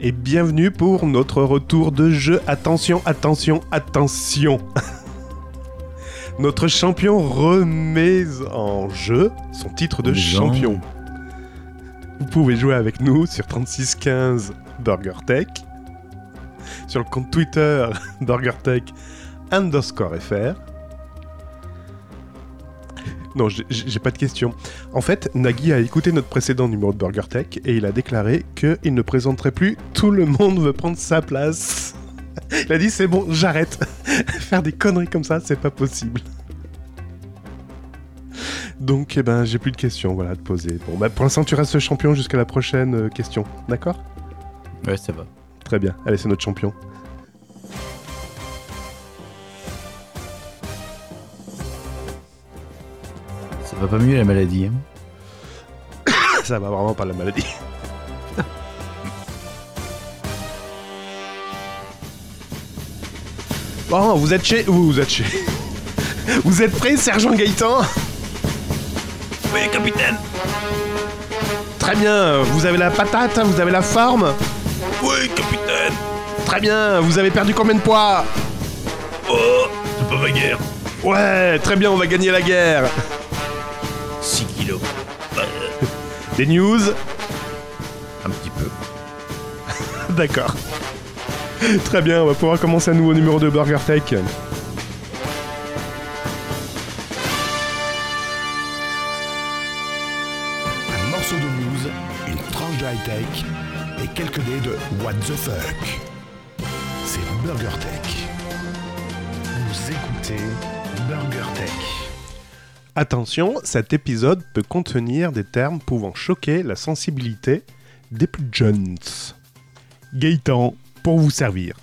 et bienvenue pour notre retour de jeu. Attention, attention, attention. notre champion remet en jeu son titre de champion. Vous pouvez jouer avec nous sur 3615 BurgerTech, sur le compte Twitter BurgerTech underscore FR. Non, j'ai- pas de question. En fait, Nagui a écouté notre précédent numéro de BurgerTech et il a déclaré qu'il ne présenterait plus Tout le monde veut prendre sa place. Il a dit c'est bon, j'arrête. Faire des conneries comme ça, c'est pas possible. Donc, eh ben, j'ai plus de questions, voilà, à te poser. Bon, bah, pour l'instant, tu restes champion jusqu'à la prochaine euh, question, d'accord? Ouais, ça va. Très bien. Allez, c'est notre champion. Ça va pas mieux la maladie. hein. Ça va vraiment pas la maladie. Bon, vous êtes chez... Vous, vous êtes chez... Vous êtes prêts, Sergent Gaëtan? Oui, capitaine. Très bien, vous avez la patate, vous avez la forme? Oui, capitaine. Très bien, vous avez perdu combien de poids? Oh C'est pas ma guerre. Ouais, très bien, on va gagner la guerre 6 kilos. Des news Un petit peu. D'accord. Très bien, on va pouvoir commencer un nouveau numéro de Burger Tech. Un morceau de news, une tranche de high-tech et quelques dés de What the fuck. Attention, cet épisode peut contenir des termes pouvant choquer la sensibilité des plus jeunes. Gaëtan, pour vous servir.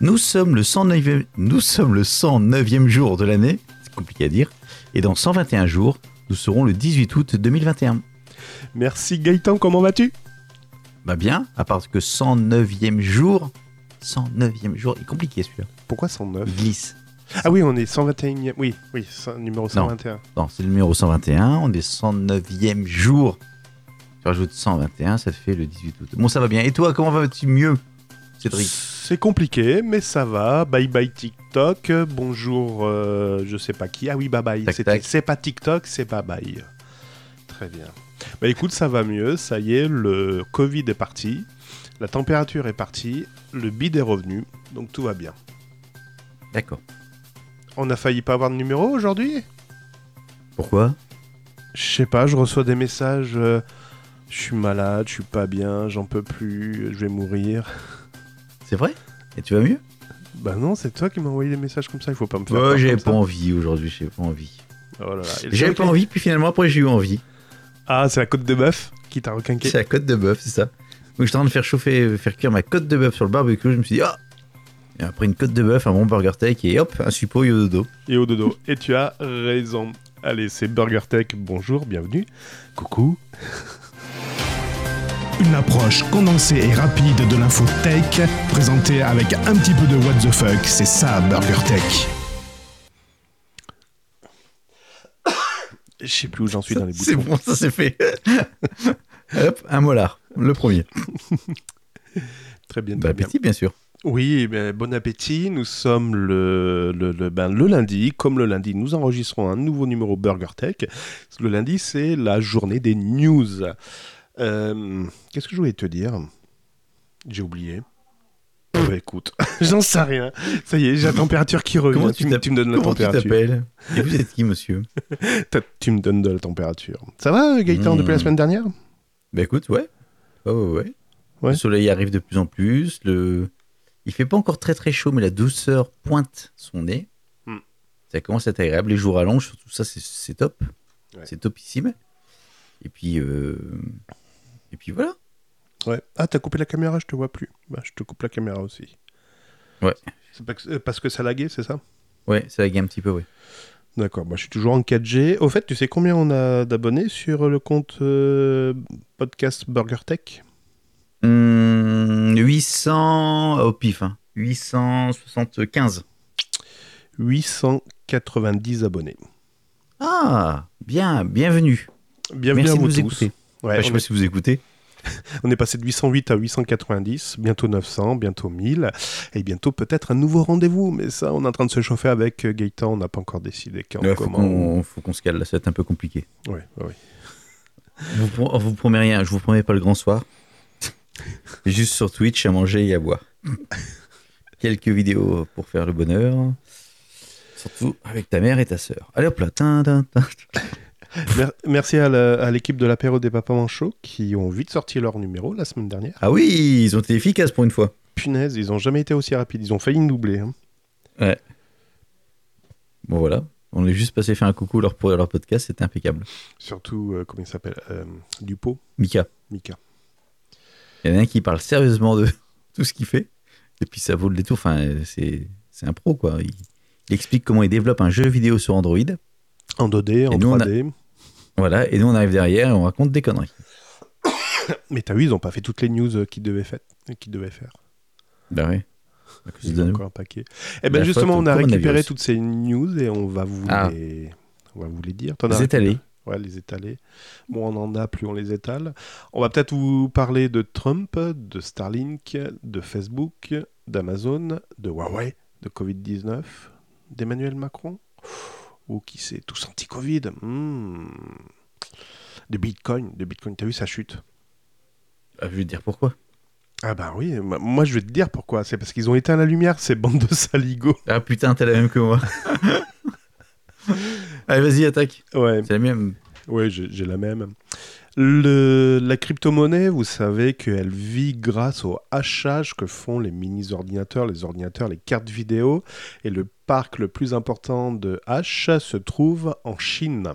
Nous sommes le 109e, nous sommes le 109e jour de l'année, c'est compliqué à dire, et dans 121 jours, nous serons le 18 août 2021. Merci Gaëtan, comment vas-tu? Bah bien, à part que 109e jour, 109e jour, il est compliqué celui-là. Pourquoi 109 Il glisse. Ah oui, on est 121e. Oui, oui, numéro 121. Non, c'est le numéro 121, on est 109e jour. Tu rajoutes 121, ça fait le 18 août. Bon, ça va bien. Et toi, comment vas-tu mieux, Cédric? C'est compliqué, mais ça va. Bye bye TikTok. Bonjour, euh, je sais pas qui. Ah oui, bye bye. C'est pas TikTok, c'est bye bye. Très bien. Bah écoute, ça va mieux. Ça y est, le Covid est parti. La température est partie. Le bid est revenu. Donc tout va bien. D'accord. On a failli pas avoir de numéro aujourd'hui? Pourquoi? Je sais pas, je reçois des messages. euh, je suis malade, je suis pas bien, j'en peux plus, je vais mourir. C'est vrai? Et tu vas mieux? Bah non, c'est toi qui m'as envoyé des messages comme ça, il faut pas me faire. Ouais, j'avais comme pas ça. envie aujourd'hui, j'ai pas envie. Oh là là. Et le J'avais seul pas envie, puis finalement après j'ai eu envie. Ah, c'est la côte de bœuf qui t'a requinqué. C'est la côte de bœuf, c'est ça. Donc j'étais en train de faire chauffer, faire cuire ma côte de bœuf sur le barbecue, je me suis dit, ah Et après une côte de bœuf, un bon burger tech, et hop, un suppôt et au dodo. et au dodo. Et tu as raison. Allez, c'est Burger Tech. Bonjour, bienvenue. Coucou. Une approche condensée et rapide de l'info tech, présentée avec un petit peu de What the fuck. C'est ça, Burger Tech. Je sais plus où j'en suis dans les C'est boutons. bon, ça c'est fait. hop, un molar, le premier. Très bien, Bon très bien. appétit, bien sûr. Oui, ben, bon appétit. Nous sommes le, le, le- ben, le lundi. Comme le lundi, nous enregistrons un nouveau numéro Burger Tech. Le lundi, c'est la journée des news. Euh, Qu'est-ce que je voulais te dire? J'ai oublié. Oh, bah, écoute, j'en sais rien. Ça y est, j'ai la température qui revient. Comment tu, tu me- tu donnes la Comment tu température. t'appelles? Et vous êtes qui, monsieur? Tu me donnes de la température. Ça va, Gaëtan, Mmh. depuis la semaine dernière? Bah écoute, ouais. Ouais, ouais. Ouais. Le soleil arrive de plus en plus. Le... Il fait pas encore très très chaud, mais la douceur pointe son nez. Hmm. Ça commence à être agréable. Les jours rallongent, surtout ça, c'est- c'est top. Ouais. C'est topissime. Et puis, euh, et puis voilà. Ouais. Ah, t'as coupé la caméra, je te vois plus. Bah, je te coupe la caméra aussi. Ouais. C'est euh, parce que ça laguait, c'est ça? Ouais, ça lague un petit peu, ouais. D'accord, moi je suis toujours en 4G. Au fait, tu sais combien on a d'abonnés sur le compte euh, podcast Burger Tech? Hum, 800 au pif, hein. 875. 890 abonnés. Ah, bien, bienvenue. Bienvenue Merci à de vous nous tous. écouter. Ouais, Enfin, je sais on pas est- si vous écoutez. On est passé de 808 à 890, bientôt 900, bientôt 1000, et bientôt peut-être un nouveau rendez-vous. Mais ça, on est en train de se chauffer avec euh, Gaëtan, on n'a pas encore décidé quand, Ouais, faut comment. qu'on faut qu'on se cale là, ça va être un peu compliqué. Ouais, ouais, ouais. Je vous, vous promets rien, je vous promets pas le grand soir. Juste sur Twitch à manger et à boire. Quelques vidéos pour faire le bonheur. Surtout avec ta mère et ta sœur. Allez hop là. tin, tin, tin. Mer- Merci à l'équipe de l'apéro des papas manchots qui ont vite sorti leur numéro la semaine dernière. Ah oui, ils ont été efficaces pour une fois. Punaise, ils ont jamais été aussi rapides. Ils ont failli nous doubler. hein. Bon voilà. On est juste passé faire un coucou leur, pour leur podcast, c'était impeccable. Surtout, euh, comment il s'appelle euh, Dupo, Mika, Mika. Il y en a un qui parle sérieusement de tout ce qu'il fait. Et puis ça vaut le détour. Enfin, c'est un pro quoi. Il, il explique comment il développe un jeu vidéo sur Android. En 2D, en nous, on a- 3D. Voilà. Et nous on arrive derrière et on raconte des conneries. Mais t'as vu, ils ont pas fait toutes les news euh, qu'ils devaient, fait- qu'ils devaient faire. Bah oui. À cause Il de y a nous. encore un paquet. Eh ben justement, on a récupéré toutes ces news et on va vous Ah. les, on va vous les dire. As Les étaler. Ouais, les étaler. Bon, on en a, plus on les étale. On va peut-être vous parler de Trump, de Starlink, de Facebook, d'Amazon, de Huawei, de Covid-19, d'Emmanuel Macron, ou qui c'est, tous anti-Covid. Hmm. De Bitcoin, de Bitcoin, t'as vu sa chute? Ah, je vais te dire pourquoi. Ah bah oui, moi je vais te dire pourquoi. C'est parce qu'ils ont éteint la lumière, ces bandes de saligots. Ah putain, t'as la même que moi. Allez, vas-y, attaque. Ouais. C'est la même. Oui, j'ai la même. Le, la crypto-monnaie, vous savez qu'elle vit grâce au hachage que font les mini-ordinateurs, les ordinateurs, les cartes vidéo. Et le parc le plus important de hash se trouve en Chine.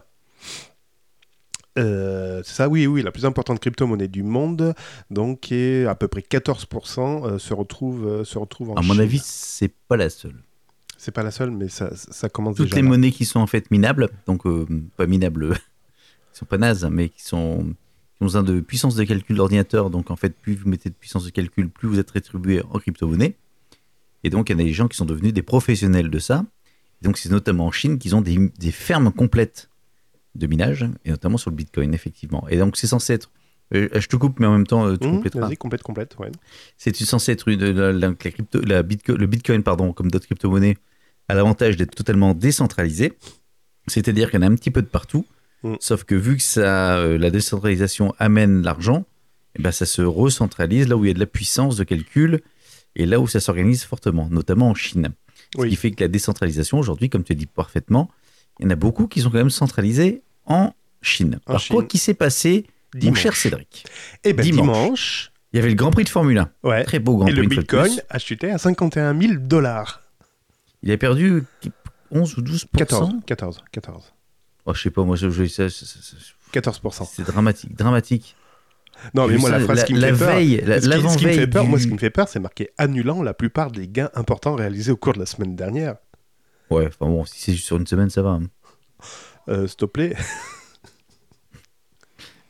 Euh, c'est ça, oui, oui, la plus importante crypto-monnaie du monde, donc qui est à peu près 14%, euh, se, retrouve, euh, se retrouve en À Chine. mon avis, c'est pas la seule. C'est pas la seule, mais ça, ça commence Toutes déjà. les là. monnaies qui sont en fait minables, donc euh, pas minables, qui sont pas nazes, mais qui sont qui ont besoin de puissance de calcul d'ordinateur. Donc en fait, plus vous mettez de puissance de calcul, plus vous êtes rétribué en crypto-monnaie. Et donc il y a des gens qui sont devenus des professionnels de ça. Et donc c'est notamment en Chine qu'ils ont des, des fermes complètes de minage, et notamment sur le Bitcoin, effectivement. Et donc c'est censé être. euh, je te coupe, mais en même temps, euh, tu Mmh. Vas-y, complète, complète, ouais. C'est censé être une, la, la- la crypto, la le Bitcoin, pardon, comme d'autres crypto-monnaies, a l'avantage d'être totalement décentralisé. C'est-à-dire qu'il y en a un petit peu de partout. Mm. Sauf que vu que ça, euh, la décentralisation amène l'argent, eh ben, ça se recentralise là où il y a de la puissance de calcul et là où ça s'organise fortement, notamment en Chine. Ce Oui. qui fait que la décentralisation, aujourd'hui, comme tu as dit parfaitement, il y en a beaucoup qui sont quand même centralisés en Chine. En Alors, Chine. quoi qui s'est passé, mon Dimanche. cher Cédric Et ben Dimanche. dimanche, Il y avait le Grand Prix de Formule 1. ouais. Très beau Grand Et Prix le de plus. Bitcoin a chuté à 51 000 dollars. Il a perdu 11 ou 12 14, 14, 14. Oh, je sais pas, moi, je, je- ça- ça- 14%. c'est dramatique, dramatique. Non, mais moi, la phrase qui me la fait peur. veille, la- ce qui- ce qui me fait peur, du- moi, ce qui me fait peur, c'est marqué annulant la plupart des gains importants réalisés au cours de la semaine dernière. Ouais, enfin bon, si c'est juste sur une semaine, ça va. hein. Euh, S'il te plaît.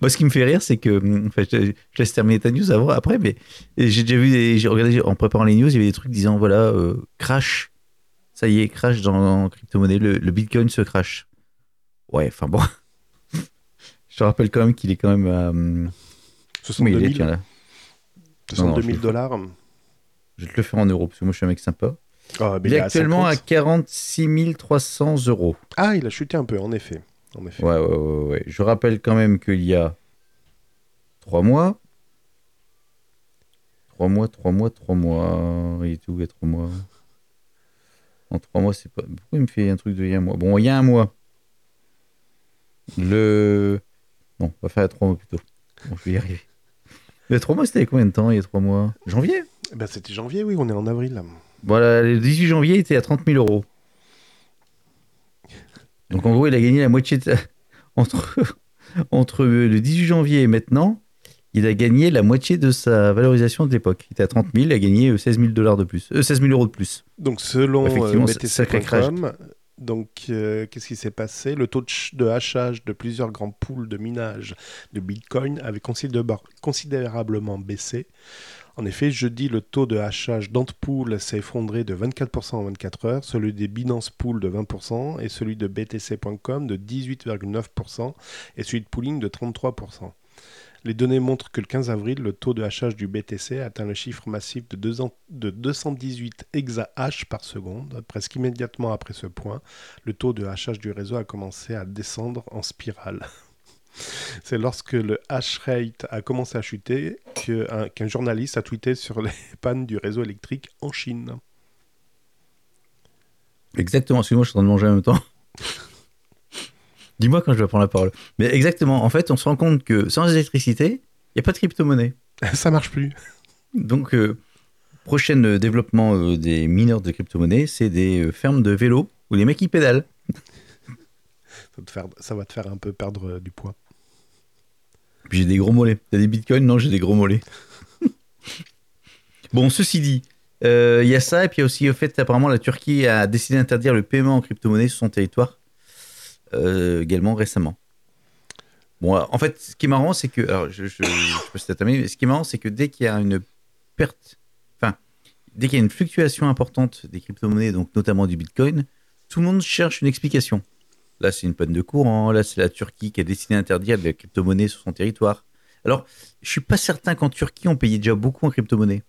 Moi, ce qui me fait rire, c'est que. hum, Enfin, je, je laisse terminer ta news avant, après, mais j'ai déjà vu, des- j'ai regardé en préparant les news, il y avait des trucs disant voilà, euh, crash. Ça y est, crash dans, crypto-monnaie, le, le bitcoin se crash. Ouais, enfin bon. je te rappelle quand même qu'il est quand même à. hum, 62 oui, il est, 000, tiens, là? 62 Non, 000 je- dollars. Je vais te le faire en euros, parce que moi, je suis un mec sympa. Ah, mais Il est à actuellement à 50. 46 300 euros. Ah, il a chuté un peu, en effet. En effet. Ouais, ouais, ouais, ouais. Je rappelle quand même qu'il y a trois mois. Trois mois, trois mois, trois mois. Il est où, il y a trois mois? En trois mois, c'est pas. Pourquoi il me fait un truc de il y a un mois? Bon, il y a un mois. Le. Non, on va faire à trois mois plutôt. Bon, je vais y arriver. A trois mois, c'était combien de temps Il y a trois mois? Janvier? Eh Ben, C'était janvier, oui, on est en avril. là. Voilà, le 18 janvier, il était à 30 000 euros. Donc en gros, il a gagné la moitié de... entre, entre le 18 janvier et maintenant, il a gagné la moitié de sa valorisation de l'époque. Il était à 30 000, il a gagné 16 000 dollars de plus, euh, 16 000 euros de plus. Donc, selon euh, BTC.com, donc, euh, qu'est-ce qui s'est passé? Le taux de, de hachage de plusieurs grands pools de minage de Bitcoin avait considéra- considérablement baissé. En effet, jeudi, le taux de hachage d'Antpool s'est effondré de 24% en 24 heures, celui des Binance Pool de 20% et celui de BTC.com de 18,9% et celui de Pooling de 33%. Les données montrent que le 15 avril, le taux de hachage du BTC atteint le chiffre massif de, deux ans- de 218 exahash par seconde. Presque immédiatement après ce point, le taux de hachage du réseau a commencé à descendre en spirale. C'est lorsque le hash rate a commencé à chuter que- un- qu'un journaliste a tweeté sur les pannes du réseau électrique en Chine. Exactement, excuse-moi, je suis en train de manger en même temps. Dis-moi quand je vais prendre la parole. Mais exactement, en fait, on se rend compte que sans électricité, il n'y a pas de crypto-monnaie. Ça marche plus. Donc, euh, prochain euh, développement euh, des mineurs de crypto-monnaie, c'est des fermes de vélo où les mecs ils pédalent. Ça va te faire, ça va te faire un peu perdre du poids. Puis j'ai des gros mollets. T'as des bitcoins? Non, j'ai des gros mollets. bon, ceci dit, euh, il y a ça, et puis il y a aussi le fait apparemment la Turquie a décidé d'interdire le paiement en crypto-monnaie sur son territoire également récemment. Bon, en fait, ce qui est marrant, c'est que. Alors, je, je, je t'as terminé, mais ce qui est marrant, c'est que dès qu'il y a une perte. Enfin, dès qu'il y a une fluctuation importante des crypto-monnaies, donc notamment du bitcoin, tout le monde cherche une explication. Là, c'est une panne de courant. Là, c'est la Turquie qui a décidé d'interdire la crypto-monnaie sur son territoire. Alors, je suis pas certain qu'en Turquie, on payait déjà beaucoup en crypto-monnaie.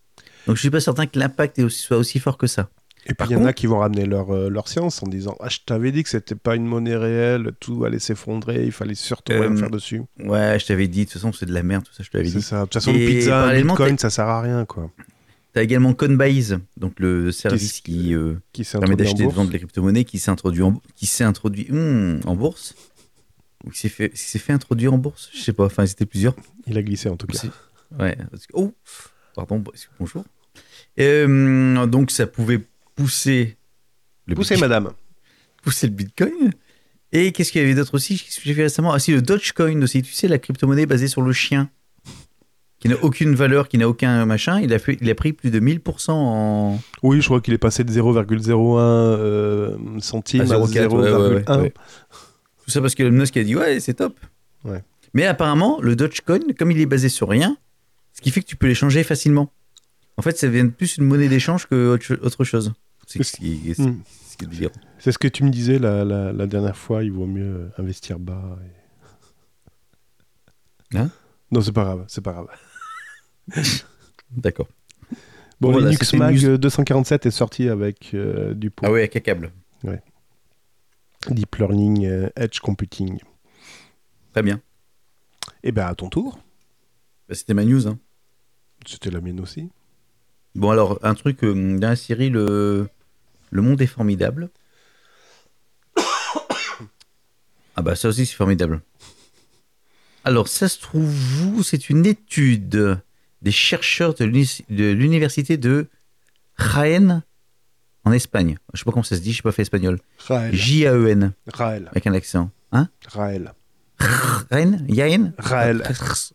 Donc, je suis pas certain que l'impact soit aussi fort que ça. Et puis il y en a qui vont ramener leur, euh, leur science en disant Ah, je t'avais dit que c'était pas une monnaie réelle, tout allait s'effondrer, il fallait surtout rien Euh, faire dessus. Ouais, je t'avais dit, de toute façon, c'est de la merde, tout ça, je te l'avais C'est dit. ça. De toute façon, Et le pizza, bitcoin, t'as- ça sert à rien, quoi. Tu as également Coinbase, donc le service Qui- qui euh, Qui permet d'acheter et de bourse. vendre les crypto-monnaies, qui s'est introduit, en, qui s'est introduit hmm, en bourse? Ou qui s'est fait, qui s'est fait introduire en bourse, je sais pas, enfin, c'était plusieurs. Il a glissé en tout cas. Ouais. parce que- oh, pardon, bonjour. Euh, donc ça pouvait pousser le Poussez, Bitcoin- madame. pousser le Bitcoin. Et qu'est-ce qu'il y avait d'autre aussi? Qu'est-ce que j'ai fait récemment? Ah si, le Dogecoin aussi. Tu sais, la crypto-monnaie basée sur le chien, qui n'a aucune valeur, qui n'a aucun machin. Il a, fait, il a pris plus de 1000% en... Oui, je crois qu'il est passé de 0,01 euh, centime à à 0,4, 0,1. ouais, ouais, ouais, ouais. Tout ça parce que Elon Musk a dit ouais, c'est top. Ouais. Mais apparemment, le Dogecoin, comme il est basé sur rien, ce qui fait que tu peux l'échanger facilement. En fait, ça devient plus une monnaie d'échange que autre chose. C'est ce qui est, c'est Hmm. ce qui est délirant. C'est ce que tu me disais la, la- la dernière fois, il vaut mieux investir bas. et- Hein? Non, c'est pas grave, c'est pas grave. D'accord. Bon, Voilà, Linux une Mag news. euh, 247 est sorti avec euh, du pot. Ah ouais, avec un câble. Deep Learning euh, Edge Computing. Très bien. Et ben à ton tour, Bah, C'était ma news. hein. c'était la mienne aussi. Bon, alors, un truc euh, série, le... monde est formidable. Ah bah ça aussi c'est formidable. Alors ça se trouve où C'est une étude des chercheurs de l'uni- de l'université de Jaén en Espagne. Je sais pas comment ça se dit, je sais pas fait espagnol. Raël. J-A-E-N Raël. avec un accent. Hein? Raël. Jaén? Jaén? Raël.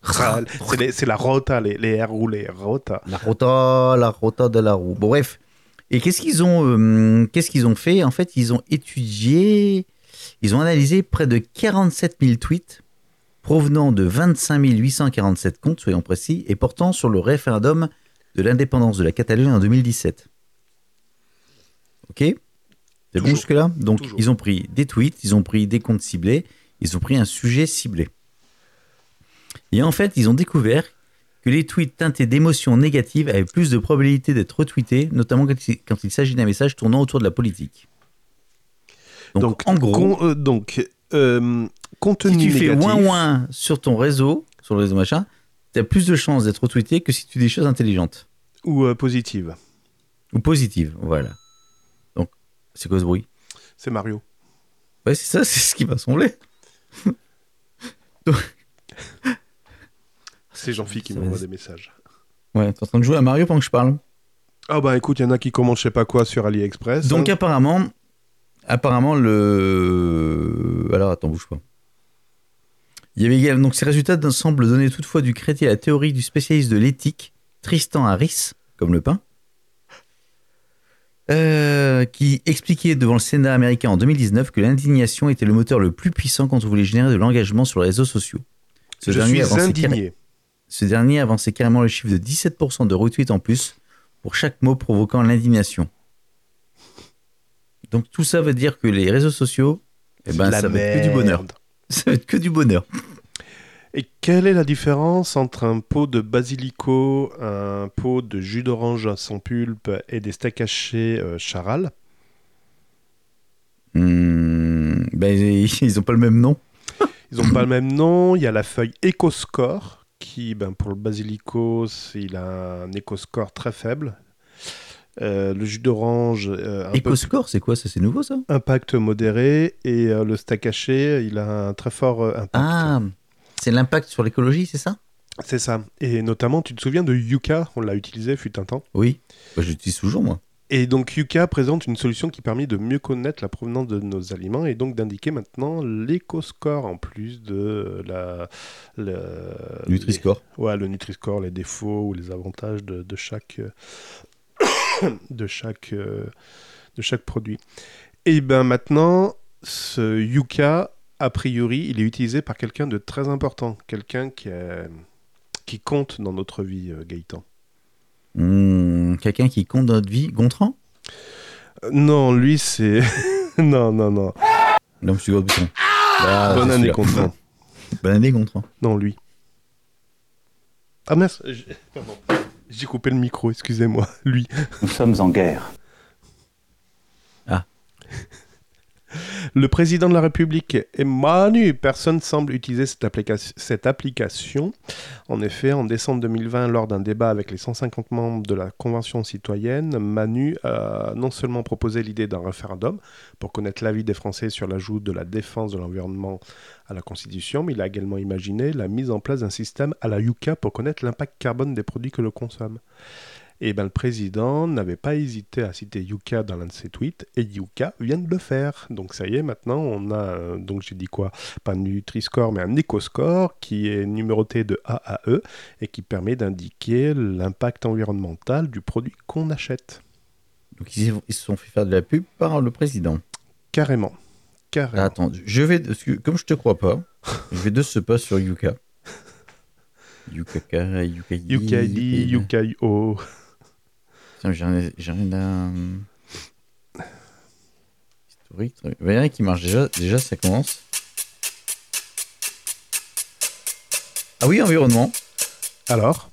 Raël. C'est les- la rota, les, les R roulés. Rota. La rota, la rota de la roue. Bon, bref. Et qu'est-ce qu'ils ont, euh, qu'est-ce qu'ils ont fait? En fait, ils ont étudié, ils ont analysé près de 47 000 tweets provenant de 25 847 comptes, soyons précis, et portant sur le référendum de l'indépendance de la Catalogne en 2017. Ok? C'est bon jusque-là? Donc, Toujours. ils ont pris des tweets, ils ont pris des comptes ciblés, ils ont pris un sujet ciblé. Et en fait, ils ont découvert que les tweets teintés d'émotions négatives avaient plus de probabilité d'être retweetés, notamment quand il, s'agit d'un message tournant autour de la politique. Donc, Donc, en gros, con- euh, donc euh, contenu si tu fais ouin ouin sur ton réseau, sur le réseau machin, tu as plus de chances d'être retweeté que si tu dis des choses intelligentes Ou euh, positive. ou positives. Voilà. Donc, c'est quoi ce bruit? C'est Mario. Ouais, c'est ça, c'est ce qui m'a semblé. C'est Jean-Philippe qui m'envoie des messages. Ouais, t'es en train de jouer à Mario pendant que je parle. Ah bah écoute, il y en a qui commandent je sais pas quoi sur AliExpress. Donc hein. apparemment, apparemment le. Alors attends, bouge pas. Il y avait également donc ces résultats semblent donner toutefois du crédit à la théorie du spécialiste de l'éthique Tristan Harris, comme le pain, euh, qui expliquait devant le Sénat américain en 2019 que l'indignation était le moteur le plus puissant quand on voulait générer de l'engagement sur les réseaux sociaux. Ce je dernier suis indigné. Ce dernier avançait carrément le chiffre de 17% de retweets en plus pour chaque mot provoquant l'indignation. Donc tout ça veut dire que les réseaux sociaux, eh ben, ça va être que du bonheur. Ça va être que du bonheur. Et quelle est la différence entre un pot de basilico, un pot de jus d'orange sans pulpe et des steaks hachés euh, charal? Hmm, ben, ils n'ont pas le même nom. Ils n'ont pas le même nom. Il y a la feuille EcoScore qui, ben, pour le basilico, c'est- il a un EcoScore très faible. Euh, le jus d'orange, euh, peu EcoScore, c'est quoi ça C'est nouveau ça? Impact modéré. Et euh, le steak haché, il a un très fort euh, impact. Ah, c'est l'impact sur l'écologie, c'est ça? C'est ça. Et notamment, tu te souviens de Yuka On l'a utilisé, fut un temps. Oui. Bah, J'utilise toujours moi. Et donc Yuka présente une solution qui permet de mieux connaître la provenance de nos aliments et donc d'indiquer maintenant l'éco-score en plus de la... le- Nutri-Score. les- ouais, le Nutri-Score, les défauts ou les avantages de, de chaque, de, chaque, de chaque produit. Et bien maintenant, ce Yuka, a priori, il est utilisé par quelqu'un de très important, quelqu'un qui, est- qui compte dans notre vie, euh, Gaëtan. Hmm, Quelqu'un qui compte dans notre vie, Gontran? Euh, Non, lui, c'est... non, non, non. Non, monsieur Gros-Bouton. Ah, Bonne c'est année. Gontran. Bonne année, Gontran. Non, lui. Ah mince, j'ai coupé le micro, excusez-moi. Lui. Nous sommes en guerre. Le président de la République est Manu. Personne semble utiliser cette, applica- cette application. En effet, en décembre 2020, lors d'un débat avec les 150 membres de la Convention citoyenne, Manu a non seulement proposé l'idée d'un référendum pour connaître l'avis des Français sur l'ajout de la défense de l'environnement à la Constitution, mais il a également imaginé la mise en place d'un système à la Yuka pour connaître l'impact carbone des produits que l'on consomme. Et ben, le président n'avait pas hésité à citer Yuka dans l'un de ses tweets, et Yuka vient de le faire. Donc ça y est, maintenant on a, euh, donc j'ai dit quoi? Pas un Nutri-Score, mais un Eco-Score qui est numéroté de A à E et qui permet d'indiquer l'impact environnemental du produit qu'on achète. Donc ils, se sont fait faire de la pub par le président? Carrément. Carrément. Attends, je vais, comme je te crois pas, je vais de ce pas sur Yuka. Yuka, Yuka, Yukai, Yukai-O. J'ai un, euh, historique. truc. Il y en a qui marche déjà. Déjà, ça commence. Ah oui, environnement. Alors?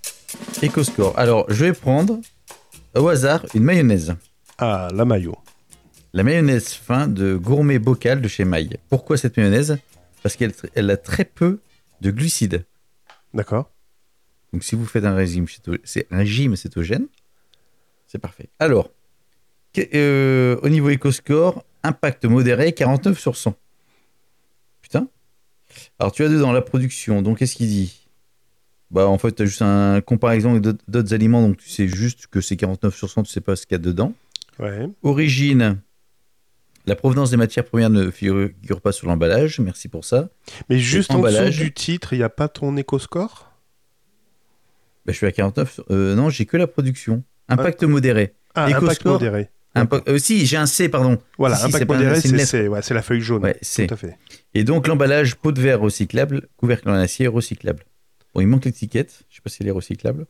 EcoScore. Alors, je vais prendre au hasard une mayonnaise. Ah, la maillot. La mayonnaise fin de gourmet bocal de chez Maille. Pourquoi cette mayonnaise? Parce qu'elle elle a très peu de glucides. D'accord. Donc si vous faites un régime, c'est un régime cétogène, c'est parfait. Alors, euh, au niveau EcoScore, impact modéré, 49 sur 100. Putain. Alors tu as dedans la production, donc qu'est-ce qu'il dit? Bah en fait, tu as juste un comparaison avec d'autres- aliments, donc tu sais juste que c'est 49 sur 100, tu sais pas ce qu'il y a dedans. Ouais. Origine, la provenance des matières premières ne figure pas sur l'emballage, merci pour ça. Mais juste en dessous du titre, il n'y a pas ton Eco-Score? Bah, je suis à 49, sur- euh, non, j'ai que la production. Impact modéré. Ah, impact modéré. Impact- euh, si, j'ai un C, pardon. Voilà, Si, impact modéré, c'est une c'est ouais, la feuille jaune. Ouais. Tout à fait. Et donc l'emballage pot de verre recyclable, couvercle en acier recyclable. Bon, il manque l'étiquette. Je sais pas si elle est recyclable.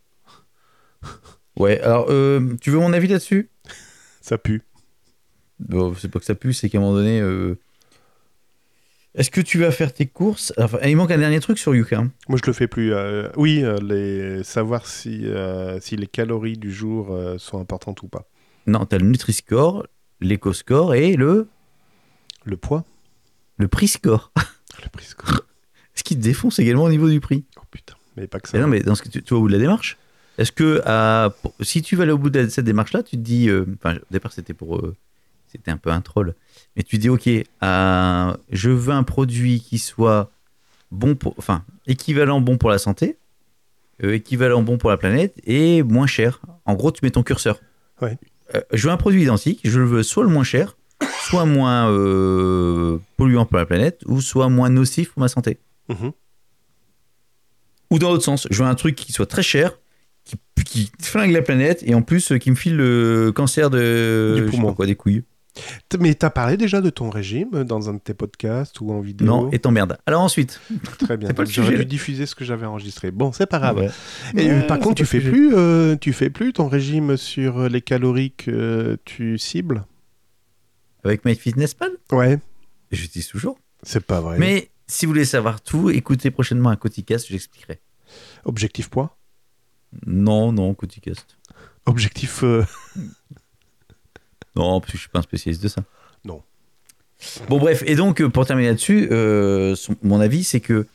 Ouais. Alors, euh, tu veux mon avis là-dessus? Ça pue. Bon, c'est pas que ça pue, c'est qu'à un moment donné. euh, Est-ce que tu vas faire tes courses? Enfin, il manque un dernier truc sur Yuka. hein. Moi, je le fais plus. euh, oui, euh, les... savoir si, euh, si les calories du jour sont importantes ou pas. Non, t'as le Nutri-Score, l'Eco-Score et le, Le poids le Prix-Score. Le prix score. Ce qui te défonce également au niveau du prix. Oh putain, mais pas que ça. Mais non, mais dans ce que tu, tu vas au bout de la démarche. Est-ce que à- si tu vas aller au bout de cette démarche-là, tu te dis, enfin, au départ c'était pour, c'était un peu un troll, mais tu dis, ok, euh, je veux un produit qui soit bon pour, enfin, équivalent bon pour la santé, euh, équivalent bon pour la planète et moins cher. En gros, tu mets ton curseur. Ouais. Euh, je veux un produit identique, je le veux soit le moins cher, soit moins polluant pour la planète, ou soit moins nocif pour ma santé. Mhm. Ou dans l'autre sens, je veux un truc qui soit très cher, qui, qui flingue la planète et en plus qui me file le cancer de Du poumon. quoi, des couilles. Mais t'as parlé déjà de ton régime dans un de tes podcasts ou en vidéo? Non, et t'emmerdes. Alors ensuite, Très bien. c'est pas Donc, le J'aurais dû diffuser ce que j'avais enregistré. Bon, c'est pas grave. Ouais. Et, euh, Ouais, par contre, tu fais sujet. plus, euh, tu fais plus ton régime sur euh, les calories que tu cibles? Avec MyFitnessPal, Ouais. j'utilise toujours. C'est pas vrai. Mais si vous voulez savoir tout, écoutez prochainement un Coticast, j'expliquerai. Objectif poids Non, non, Coticast. Objectif. euh, Non, parce que je suis pas un spécialiste de ça. Non. Bon, bref, et donc, euh, pour terminer là-dessus, euh, mon avis, c'est que.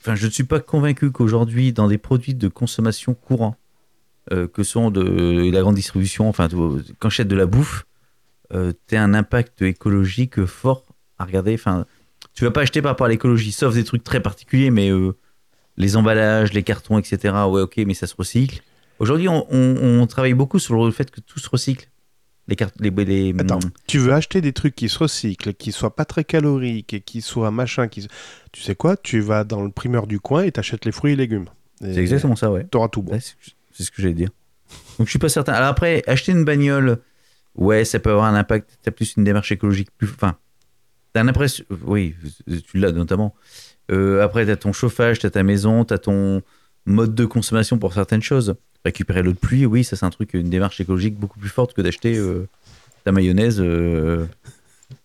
Enfin, je ne suis pas convaincu qu'aujourd'hui, dans des produits de consommation courants, euh, que sont de la grande distribution, enfin, de- quand j'achète de la bouffe, euh, tu un impact écologique fort à regarder. Enfin, tu vas pas acheter par rapport à l'écologie, sauf des trucs très particuliers, mais les emballages, les cartons, etc. Ouais, ok, mais ça se recycle. Aujourd'hui, on, on- on travaille beaucoup sur le fait que tout se recycle. Les cartes, les, les- Attends, tu veux acheter des trucs qui se recyclent, qui soient pas très caloriques et qui soient machin, qui... tu sais quoi Tu vas dans le primeur du coin et t'achètes les fruits et légumes. C'est exactement ça, ouais. T'auras tout bon. Ouais, c'est ce que j'allais dire. Donc je suis pas certain. Alors après, acheter une bagnole, ouais, ça peut avoir un impact. T'as plus une démarche écologique plus. Enfin, t'as l'impression. Oui, tu l'as notamment. Euh, après, t'as ton chauffage, t'as ta maison, t'as ton mode de consommation pour certaines choses. Récupérer l'eau de pluie, oui, ça c'est un truc, une démarche écologique beaucoup plus forte que d'acheter euh, ta mayonnaise euh,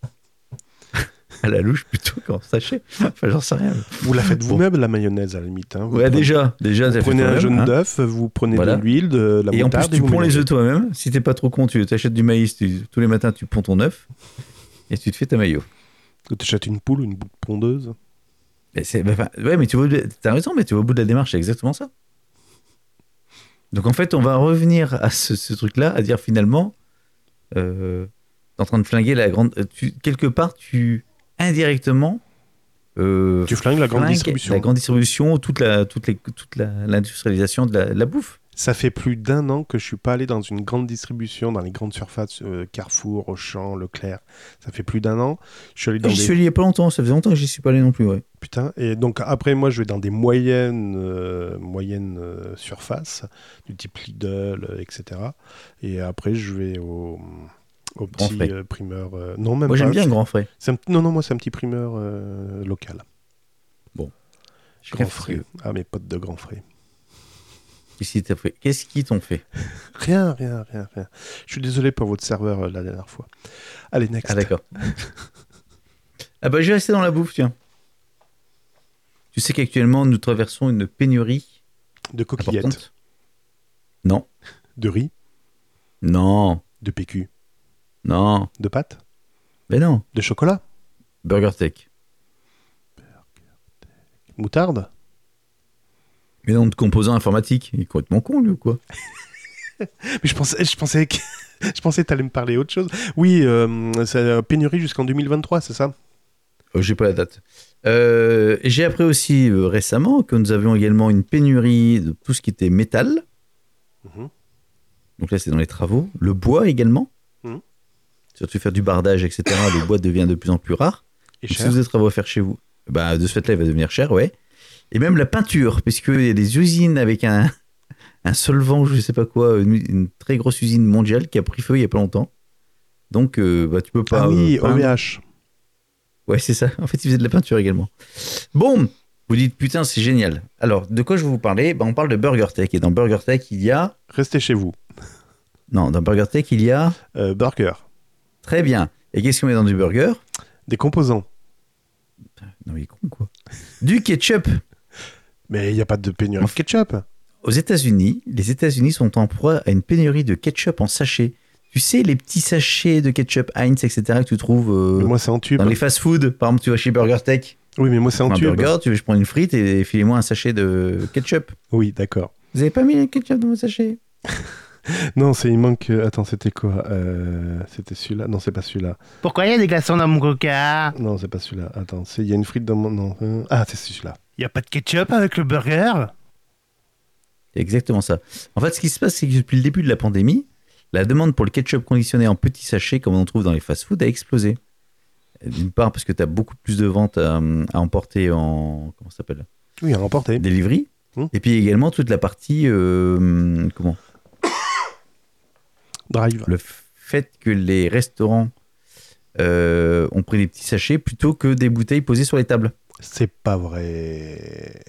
à la louche plutôt qu'en sachet. Enfin, j'en sais rien. Vous la faites Bon. vous-même, la mayonnaise, à la limite. hein. Vous Ouais, prenez- déjà, déjà, Vous prenez un jaune hein. d'œuf, vous prenez Voilà. de l'huile, de la Et en plus, tu ponds les œufs toi-même. Si t'es pas trop con, tu t'achètes du maïs, tu- tous les matins tu ponds ton œuf et tu te fais ta maillot. Tu achètes une poule, une boule pondeuse. C'est- bah, ouais, mais tu de- t'as raison, mais tu vas au bout de la démarche, c'est exactement ça. Donc en fait, on va revenir à ce, ce truc-là, à dire finalement, euh, t'es en train de flinguer la grande. Tu, quelque part, tu indirectement. euh, Tu flingues la grande flingues distribution. La grande distribution, toute la, toute les, toute la- l'industrialisation de la, de la bouffe. Ça fait plus d'un an que je suis pas allé dans une grande distribution, dans les grandes surfaces, euh, Carrefour, Auchan, Leclerc. Ça fait plus d'un an. Je suis allé dans J'y des... suis allé il y a pas longtemps, ça faisait longtemps que j'y suis pas allé non plus, ouais. Putain. Et donc après, moi, je vais dans des moyennes, euh, moyennes euh, surfaces, du type Lidl, etc. Et après, je vais au, au Grand petit frais. primeur. Non, même Moi j'aime bien le grand frais. Un- Non, non, moi, c'est un petit primeur local. Je Grand frais. Ah, mes potes de grand frais. Qu'est-ce qu'ils t'ont fait? Rien, rien, rien, rien. Je suis désolé pour votre serveur euh, la dernière fois. Allez, next. Ah d'accord. ah bah je vais rester dans la bouffe, tiens. Tu sais qu'actuellement nous traversons une pénurie de coquillettes, importante Non, de riz, non, de PQ, non, de pâtes, mais non. de chocolat, Burger Tech. moutarde. Mais non, de composants informatiques. Il est complètement con lui ou quoi? Mais je pensais, je pensais que. Je pensais que tu allais me parler autre chose. Oui, euh, c'est pénurie jusqu'en 2023, c'est ça? Euh, J'ai pas la date. Euh, J'ai appris aussi euh, récemment que nous avions également une pénurie de tout ce qui était métal. Mhm. Donc là, c'est dans les travaux. Le bois également. Mhm. Surtout faire du bardage, etc. le bois devient de plus en plus rare. Et Donc, si cher. vous avez des travaux à faire chez vous, bah, de ce fait-là, il va devenir cher, ouais. Et même la peinture, puisqu'il y a des usines avec un, un solvant, je sais pas quoi, une, une très grosse usine mondiale qui a pris feu il y a pas longtemps. Donc, euh, bah, tu peux pas. Ah oui, euh. OVH. Ouais, c'est ça. En fait, il faisait de la peinture également. Bon, vous dites, putain, c'est génial. Alors, de quoi je vais vous parler? Bah, On parle de Burger Tech. Et dans Burger Tech, il y a. Restez chez vous. Non, dans Burger Tech, il y a. Euh, burger. Très bien. Et qu'est-ce qu'on met dans du burger? Des composants. Non, mais il est con, quoi. Du ketchup. Mais il n'y a pas de pénurie de ketchup. Aux États-Unis, les États-Unis sont en proie à une pénurie de ketchup en sachet. Tu sais, les petits sachets de ketchup Heinz, etc., que tu trouves euh, Mais moi, c'est en tube. dans les fast-food. Par exemple, tu vas chez Burger Tech, Oui, mais moi, c'est en un tube. burger, tu veux, je prends une frite et filez-moi un sachet de ketchup. Oui, d'accord. Vous avez pas mis le ketchup dans vos sachets? Non, c'est il manque. Attends, c'était quoi Euh, C'était celui-là? Non, c'est pas celui-là. Pourquoi il y a des glaçons dans mon coca? Non, c'est pas celui-là. Attends, c'est- il y a une frite dans mon. Non. euh, Ah, c'est celui-là. Il y a pas de ketchup avec le burger? C'est exactement ça. En fait, ce qui se passe, c'est que depuis le début de la pandémie, la demande pour le ketchup conditionné en petits sachets, comme on en trouve dans les fast-foods, a explosé. D'une part, parce que tu as beaucoup plus de ventes à, à emporter en. Comment ça s'appelle? Oui, à remporter. Delivery. Hmm. Et puis également toute la partie. euh, comment? Drive. Le fait que les restaurants euh, ont pris des petits sachets plutôt que des bouteilles posées sur les tables. C'est pas vrai.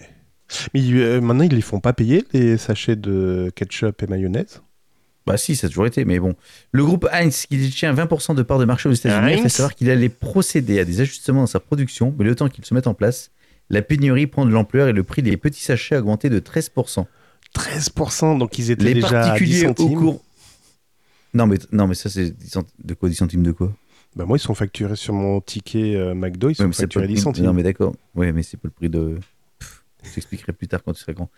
Mais euh, maintenant, ils les font pas payer, les sachets de ketchup et mayonnaise? Bah si, ça a toujours été, mais bon. Le groupe Heinz, qui détient 20% de parts de marché aux États-Unis, fait savoir qu'il allait procéder à des ajustements dans sa production, mais le temps qu'ils se mettent en place, la pénurie prend de l'ampleur et le prix des petits sachets a augmenté de 13%. 13%, donc ils étaient Les déjà à 10 particuliers au centimes. cours... Non, mais, non, mais ça, c'est de quoi 10 centimes de quoi Bah, moi, ils sont facturés sur mon ticket McDo, ils sont facturés 10 centimes. Non, mais d'accord. Oui mais c'est pas le prix de. Je t'expliquerai plus tard quand tu seras grand.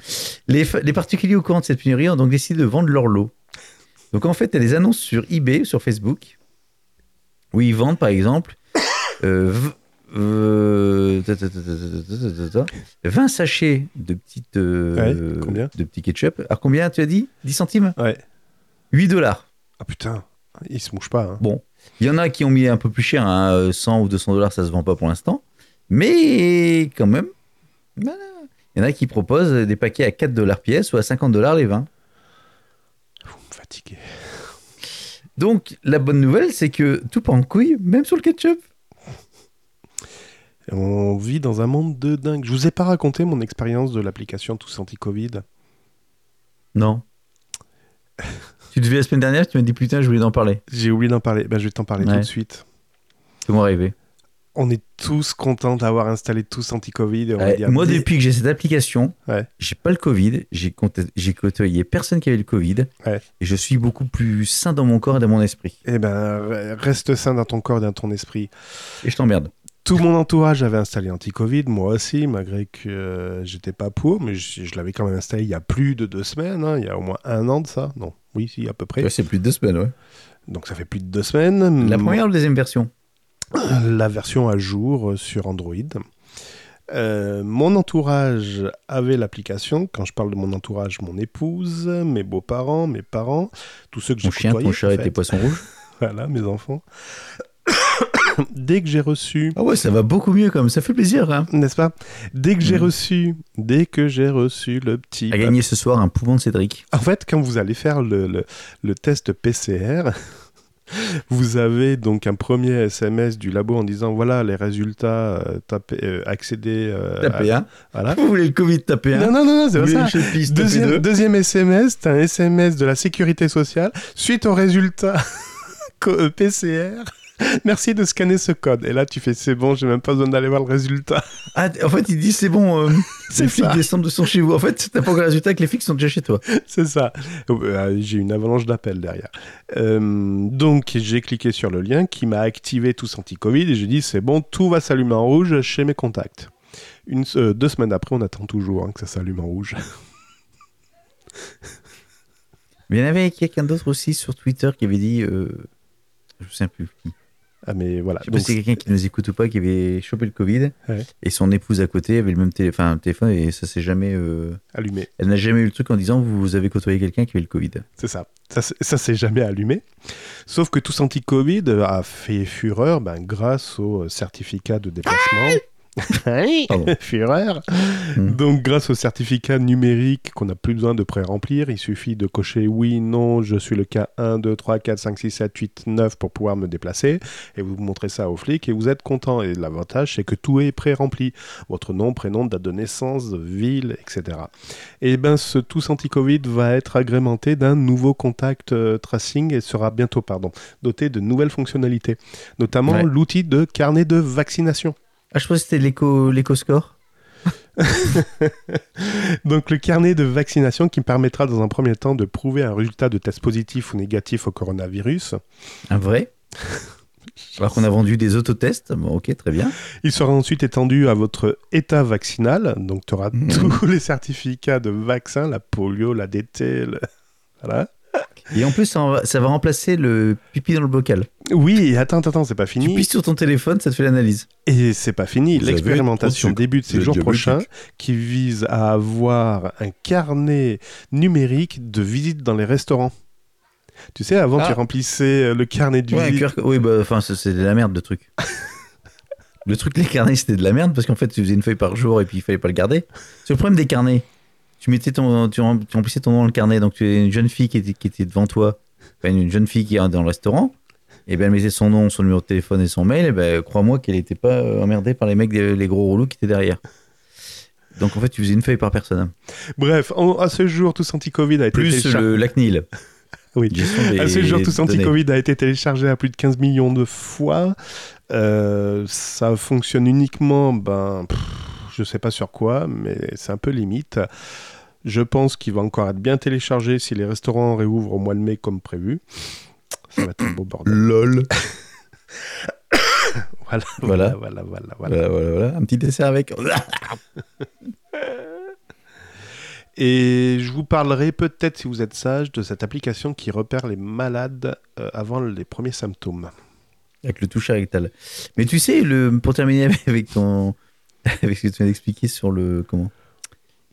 Les, les particuliers au courant de cette pénurie ont donc décidé de vendre leur lot. Donc, en fait, tu as des annonces sur eBay, sur Facebook, où ils vendent, par exemple, 20 sachets de petites de petits ketchup. Alors combien tu as dit 10 centimes Ouais. 8 dollars. Ah putain, ils se mouchent pas. hein. Bon, il y en a qui ont mis un peu plus cher, hein, 100 ou 200 dollars, ça se vend pas pour l'instant. Mais quand même, voilà. il y en a qui proposent des paquets à 4 dollars pièce ou à 50 dollars les 20. Vous me fatiguez. Donc la bonne nouvelle, c'est que tout part en couille, même sur le ketchup. On vit dans un monde de dingue. Je vous ai pas raconté mon expérience de l'application Tous Anti-Covid. Non. tu devais la semaine dernière, tu m'as dit putain, je voulais en parler. J'ai oublié d'en parler. Ben, je vais t'en parler Ouais. tout de suite. Comment rêver On est tous contents d'avoir installé Tous Anti-Covid. Ouais, Moi, des- depuis que j'ai cette application, Ouais. j'ai pas le Covid, j'ai côtoyé personne qui avait le Covid, et je suis beaucoup plus sain dans mon corps et dans mon esprit. Eh ben, reste sain dans ton corps et dans ton esprit. Et je t'emmerde. Tout mon entourage avait installé anti-Covid, moi aussi, malgré que euh, j'étais pas pour, mais je, je l'avais quand même installé il y a plus de deux semaines, hein, il y a au moins un an de ça. Non, oui, si, à peu près. C'est plus de deux semaines, ouais. Donc ça fait plus de deux semaines. La première ou la deuxième version? La version à jour euh, sur Android. Euh, mon entourage avait l'application. Quand je parle de mon entourage, mon épouse, mes beaux-parents, mes parents, tous ceux que j'ai Ton chien, côtoyés, ton chat et tes poissons rouges Voilà, mes enfants. Dès que j'ai reçu Ah ouais, ça va beaucoup mieux comme ça fait plaisir. Hein. n'est-ce pas? Dès que j'ai Mm. reçu, dès que j'ai reçu le petit. À gagner ce soir un poumon de Cédric. En fait, quand vous allez faire le, le- le test PCR, vous avez donc un premier SMS du labo en disant voilà les résultats, euh, tapez, euh, accédez. euh, Tapez à- un. Voilà. Vous voulez le Covid, tapez un. Non, non, non, non, c'est pas ça. Deuxième, deux. deuxième SMS, c'est un SMS de la sécurité sociale. Suite au résultat euh, PCR, merci de scanner ce code. Et là, tu fais c'est bon, j'ai même pas besoin d'aller voir le résultat. Ah, en fait, il dit c'est bon, euh, les flics descendent de son chez vous. En fait, t'as pas encore le résultat que les flics sont déjà chez toi. C'est ça. Euh, j'ai une avalanche d'appels derrière. Euh, donc, j'ai cliqué sur le lien qui m'a activé tous anti-Covid et j'ai dit c'est bon, tout va s'allumer en rouge chez mes contacts. Une, euh, deux semaines après, on attend toujours hein, que ça s'allume en rouge. Mais il y en avait quelqu'un d'autre aussi sur Twitter qui avait dit. je souviens plus. qui. Ah, mais voilà. Je sais pas Donc, si c'est quelqu'un qui nous écoute ou pas qui avait chopé le Covid Ouais. et son épouse à côté avait le même télé- enfin, un téléphone et ça s'est jamais. euh, allumé. Elle n'a jamais eu le truc en disant vous avez côtoyé quelqu'un qui avait le Covid. C'est ça. Ça, s'est jamais allumé. Sauf que tous anti-Covid a fait fureur ben, grâce au certificat de déplacement. fureur. Hmm. Donc, grâce au certificat numérique qu'on n'a plus besoin de pré-remplir, il suffit de cocher oui, non, je suis le cas 1, 2, 3, 4, 5, 6, 7, 8, 9 pour pouvoir me déplacer. Et vous montrez ça au flic et vous êtes content. Et l'avantage, c'est que tout est pré-rempli. Votre nom, prénom, date de naissance, ville, etc. Et ben, ce tous anti-Covid va être agrémenté d'un nouveau contact euh, tracing et sera bientôt, pardon, doté de nouvelles fonctionnalités, notamment Ouais. l'outil de carnet de vaccination. Ah, je pense que c'était l'éco l'éco-score. Donc le carnet de vaccination qui me permettra dans un premier temps de prouver un résultat de test positif ou négatif au coronavirus. Un vrai? Alors qu'on a vendu des autotests. Bon, ok, très bien. Il sera ensuite étendu à votre état vaccinal. Donc tu auras Mhm. tous les certificats de vaccin, la polio, la DT, le- voilà. Et en plus, ça va, ça va remplacer le pipi dans le bocal. Oui, attends, attends, c'est pas Tu fini. pisses sur ton téléphone, ça te fait l'analyse. Et c'est pas fini. L'expérimentation débute ces jours prochains qui vise à avoir un carnet numérique de visite dans les restaurants. Tu sais, avant, Ah. tu remplissais euh, le carnet de Ouais, visite. Oui, bah, enfin, c'est de la merde, le truc. le truc, les carnets, c'était de la merde parce qu'en fait, tu faisais une feuille par jour et puis il fallait pas le garder. C'est le problème des carnets. Tu mettais ton, tu, rem- tu remplissais ton nom dans le carnet, donc tu as une jeune fille qui était, qui était devant toi, enfin, une jeune fille qui est dans le restaurant, et ben elle mettait son nom, son numéro de téléphone et son mail, et ben crois-moi qu'elle n'était pas emmerdée par les mecs, des- les gros relous qui étaient derrière. Donc en fait, tu faisais une feuille par personne. Bref, en- à ce jour, tous anti-Covid a été Plus téléchargé. le, la CNIL. Oui. Des Ah, ce jour, tous anti-Covid a été téléchargé à plus de 15 millions de fois. Euh, ça fonctionne uniquement, ben, pff, je sais pas sur quoi, mais c'est un peu limite. Je pense qu'il va encore être bien téléchargé si les restaurants réouvrent au mois de mai comme prévu. Ça va être un beau bordel. LOL. Voilà, Voilà. voilà, voilà, voilà. voilà. Voilà, voilà, voilà. Un petit dessert avec. Et je vous parlerai peut-être, si vous êtes sage, de cette application qui repère les malades euh, avant les premiers symptômes. avec le toucher rectal. Mais tu sais, le, pour terminer avec ton, avec ce que tu viens d'expliquer sur le comment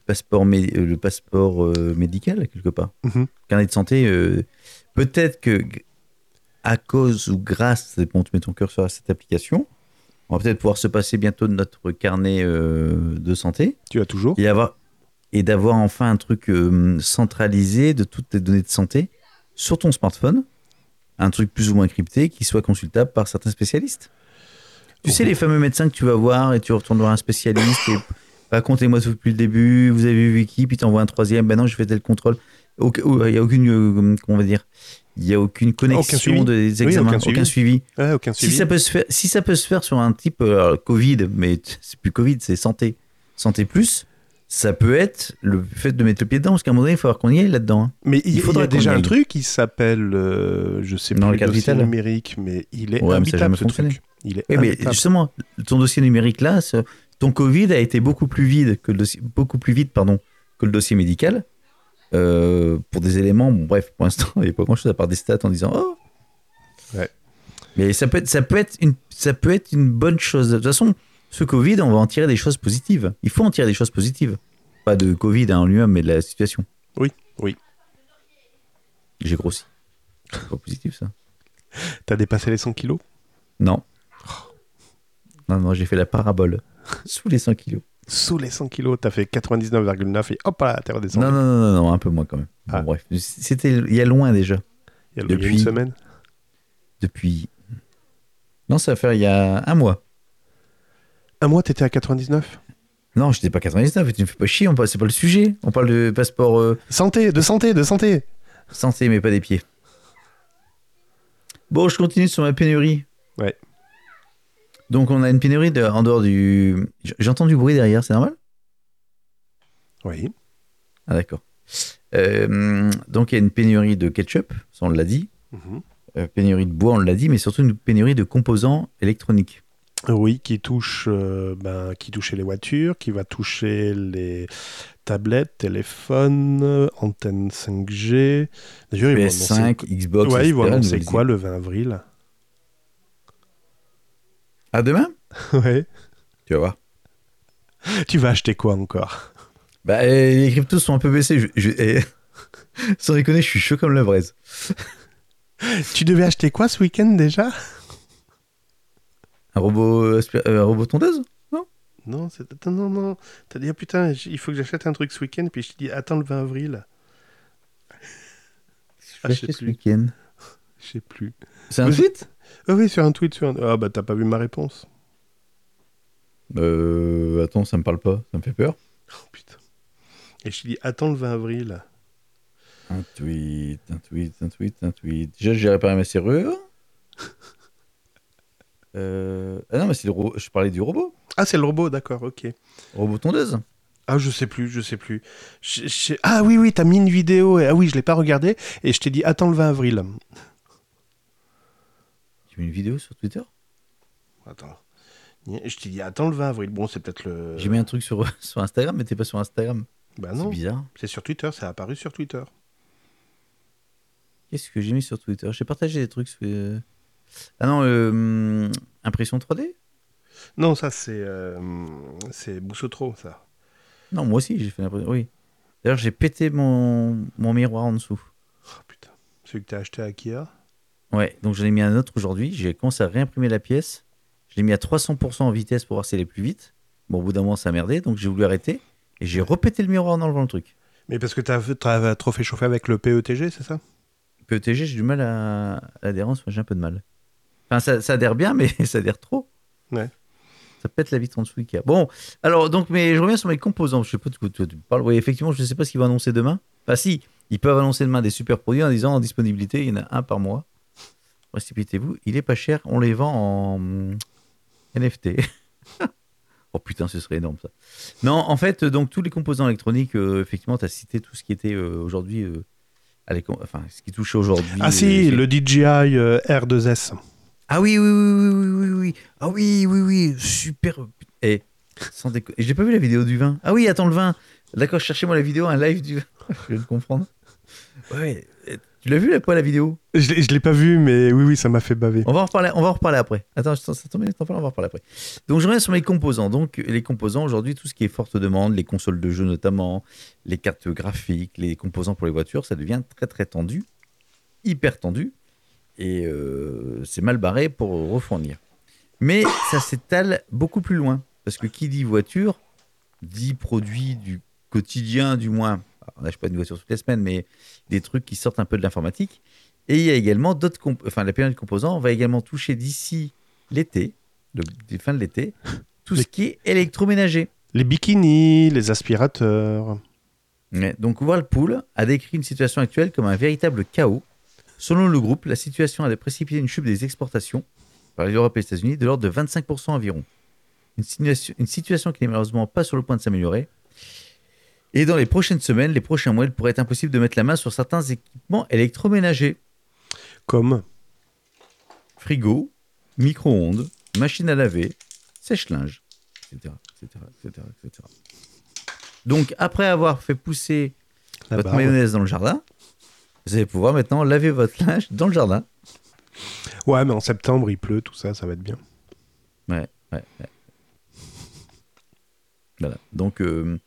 passeport, euh, le passeport euh, médical quelque part, Mhm. carnet de santé. euh, Peut-être que à cause ou grâce, dépend, tu mets ton cœur sur cette application, on va peut-être pouvoir se passer bientôt de notre carnet euh, de santé Tu as toujours et avoir et d'avoir enfin un truc euh, centralisé de toutes tes données de santé sur ton smartphone, un truc plus ou moins crypté qui soit consultable par certains spécialistes. Tu sais les fameux médecins que tu vas voir et tu retournes voir un spécialiste et racontez-moi tout depuis le début, vous avez vu qui, puis t'envoies un troisième, ben non je fais tel contrôle. Il n'y a aucune, euh, comment on va dire, il y a aucune connexion des Oui, examens, aucun aucun, suivi. suivi. Ouais, aucun Si ça, peut se faire, si ça peut se faire sur un type euh, Covid, mais c'est plus Covid, c'est santé, santé plus, ça peut être le fait de mettre le pied dedans, parce qu'à un moment donné, il voir qu'on y aille là-dedans. hein. Mais il, Il il faudrait y a qu'on déjà un truc qui s'appelle, euh, je sais Dans plus, le dossier numérique, mais il est Ouais, mais ça ce truc. Il est Oui, mais justement, ton dossier numérique là, ce- ton Covid a été beaucoup plus vide que le dossier, beaucoup plus vite, pardon, que le dossier médical. euh, pour des éléments, bon, bref, pour l'instant, il n'y a pas grand chose à part des stats en disant oh. Ouais. Mais ça peut, être, ça, peut être une, ça peut être une bonne chose. De toute façon, ce Covid, on va en tirer des choses positives. Il faut en tirer des choses positives. Pas de Covid hein, en lui-même, mais de la situation. Oui, oui. J'ai grossi. C'est pas positif ça. T'as dépassé les 100 kilos? Non. Non, non, j'ai fait la parabole. Sous les 100 kilos. Sous les 100 kilos, t'as fait 99,9 et hop là, t'es redescendu. Non, non, non, non, non, un peu moins quand même. Bon, Ah. bref, c'était il y a loin déjà. Il y a le- depuis- une semaine? Depuis. Non, ça va faire il y a un mois. Un mois, t'étais à 99 Non, je n'étais pas 99, tu me fais pas chier, on parle- c'est pas le sujet. On parle de passeport euh, Santé, de santé, de santé santé, mais pas des pieds. Bon, je continue sur ma pénurie. Ouais. Donc, on a une pénurie de- en dehors du. J'entends du bruit derrière, c'est normal? Oui. Ah, d'accord. Euh, donc, il y a une pénurie de ketchup, ça on l'a dit. Mhm. Euh, pénurie de bois, on l'a dit, mais surtout une pénurie de composants électroniques. Oui, qui touche, euh, ben, qui touchait les voitures, qui va toucher les tablettes, téléphones, antennes 5G. D'ailleurs, ils vont PS5, Xbox. Ouais, ils vont annoncer quoi le 20 avril? À demain? Ouais. Tu vas voir. Tu vas acheter quoi encore? Bah, les cryptos sont un peu baissés. Je, je- eh, sans déconner, je suis chaud comme la braise. Tu devais acheter quoi ce week-end déjà? Un robot, aspi- euh, un robot tondeuse Non, attends, non, non. T'as dit, ah, putain, il faut que j'achète un truc ce week-end, puis je te dis, attends le 20 avril. Ah, je sais plus. week-end? Je sais plus. C'est un tweet? Ah oui, sur un tweet. Sur un... Ah bah t'as pas vu ma réponse. Euh, attends, ça me parle pas, ça me fait peur. Oh putain. Et je te dis, attends le 20 avril. Un tweet, un tweet, un tweet, un tweet. Déjà, j'ai réparé ma serrure. Euh, Ah non, mais c'est le ro- je parlais du robot. Ah, c'est le robot, d'accord, ok. Robot tondeuse. Ah, je sais plus, je sais plus. Je- je- Ah oui, oui, t'as mis une vidéo. Et... Ah oui, je l'ai pas regardé. Et je t'ai dit, attends le 20 avril. J'ai mis une vidéo sur Twitter? Attends. Je t'ai dit, attends le 20 avril. Bon, c'est peut-être le. J'ai mis un truc sur, sur Instagram, mais t'es pas sur Instagram. Bah c'est non, bizarre. c'est sur Twitter, ça a apparu sur Twitter. Qu'est-ce que j'ai mis sur Twitter? J'ai partagé des trucs. sur- Ah non, euh, impression 3D Non, ça c'est. Euh... C'est Boussotro, ça. Non, moi aussi, j'ai fait l'impression. Oui. D'ailleurs, j'ai pété mon, mon miroir en dessous. Oh putain. Celui que t'as acheté à Ikea? Ouais, donc j'en ai mis un autre aujourd'hui. J'ai commencé à réimprimer la pièce. Je l'ai mis à 300% en vitesse pour voir si elle est plus vite. Bon, au bout d'un moment, ça a merdé, donc j'ai voulu arrêter. Et j'ai repété le miroir en enlevant le truc. Mais parce que t'as t'as trop fait chauffer avec le PETG, c'est ça? PETG, j'ai du mal à, l'adhérence, moi j'ai un peu de mal. Enfin, ça, ça adhère bien, mais ça adhère trop. Ouais. Ça pète la vitre en dessous Ikea. Bon, alors, donc, mais je reviens sur mes composants. Je sais pas de quoi tu parles. Oui, effectivement, je ne sais pas ce qu'ils vont annoncer demain. Enfin, si, Ils peuvent annoncer demain des super produits en disant en disponibilité, il y en a un par mois. Précipitez-vous, il est pas cher, on les vend en NFT. oh putain, ce serait énorme ça. Non, en fait, donc tous les composants électroniques, euh, effectivement, tu as cité tout ce qui était euh, aujourd'hui, euh, enfin, ce qui touche aujourd'hui. Ah si, le DJI euh, R2S. Ah oui, oui, oui, oui, oui, oui, oui. Ah oui, oui, oui, super. Et sans déco... J'ai pas vu la vidéo du vin. Ah oui, attends, le vin. D'accord, cherchez-moi la vidéo, un live du vin. Je viens de comprendre. Ouais. et Tu l'as vu là, quoi, la vidéo? Je l'ai- l'ai pas vu, mais oui, oui, ça m'a fait baver. On va en reparler, on va en reparler après. Attends, ça tombe bien, on va en reparler après. Donc je reviens sur les composants. Donc les composants aujourd'hui, tout ce qui est forte demande, les consoles de jeux notamment, les cartes graphiques, les composants pour les voitures, ça devient très très tendu, hyper tendu, et euh, c'est mal barré pour refournir. Mais ça s'étale beaucoup plus loin, parce que qui dit voiture dit produit du quotidien, du moins. Alors, on n'achète pas une voiture toutes les semaines, mais des trucs qui sortent un peu de l'informatique. Et il y a également d'autres enfin la pénurie de composants va également toucher d'ici l'été, des fins de l'été, tout ce qui est électroménager. Les bikinis, les aspirateurs. Ouais, Donc Whirlpool a décrit une situation actuelle comme un véritable chaos. Selon le groupe, la situation a précipité une chute des exportations par l'Europe et les États-Unis de l'ordre de 25% environ. Une situation, une situation qui n'est malheureusement pas sur le point de s'améliorer. Et dans les prochaines semaines, les prochains mois, il pourrait être impossible de mettre la main sur certains équipements électroménagers. Comme frigo, micro-ondes, machine à laver, sèche-linge, etc., etc., etc., etc. Donc, après avoir fait pousser la votre mayonnaise dans le jardin, vous allez pouvoir maintenant laver votre linge dans le jardin. Ouais, mais en septembre, il pleut, tout ça, ça va être bien. Ouais, ouais, ouais. Voilà. Donc, euh,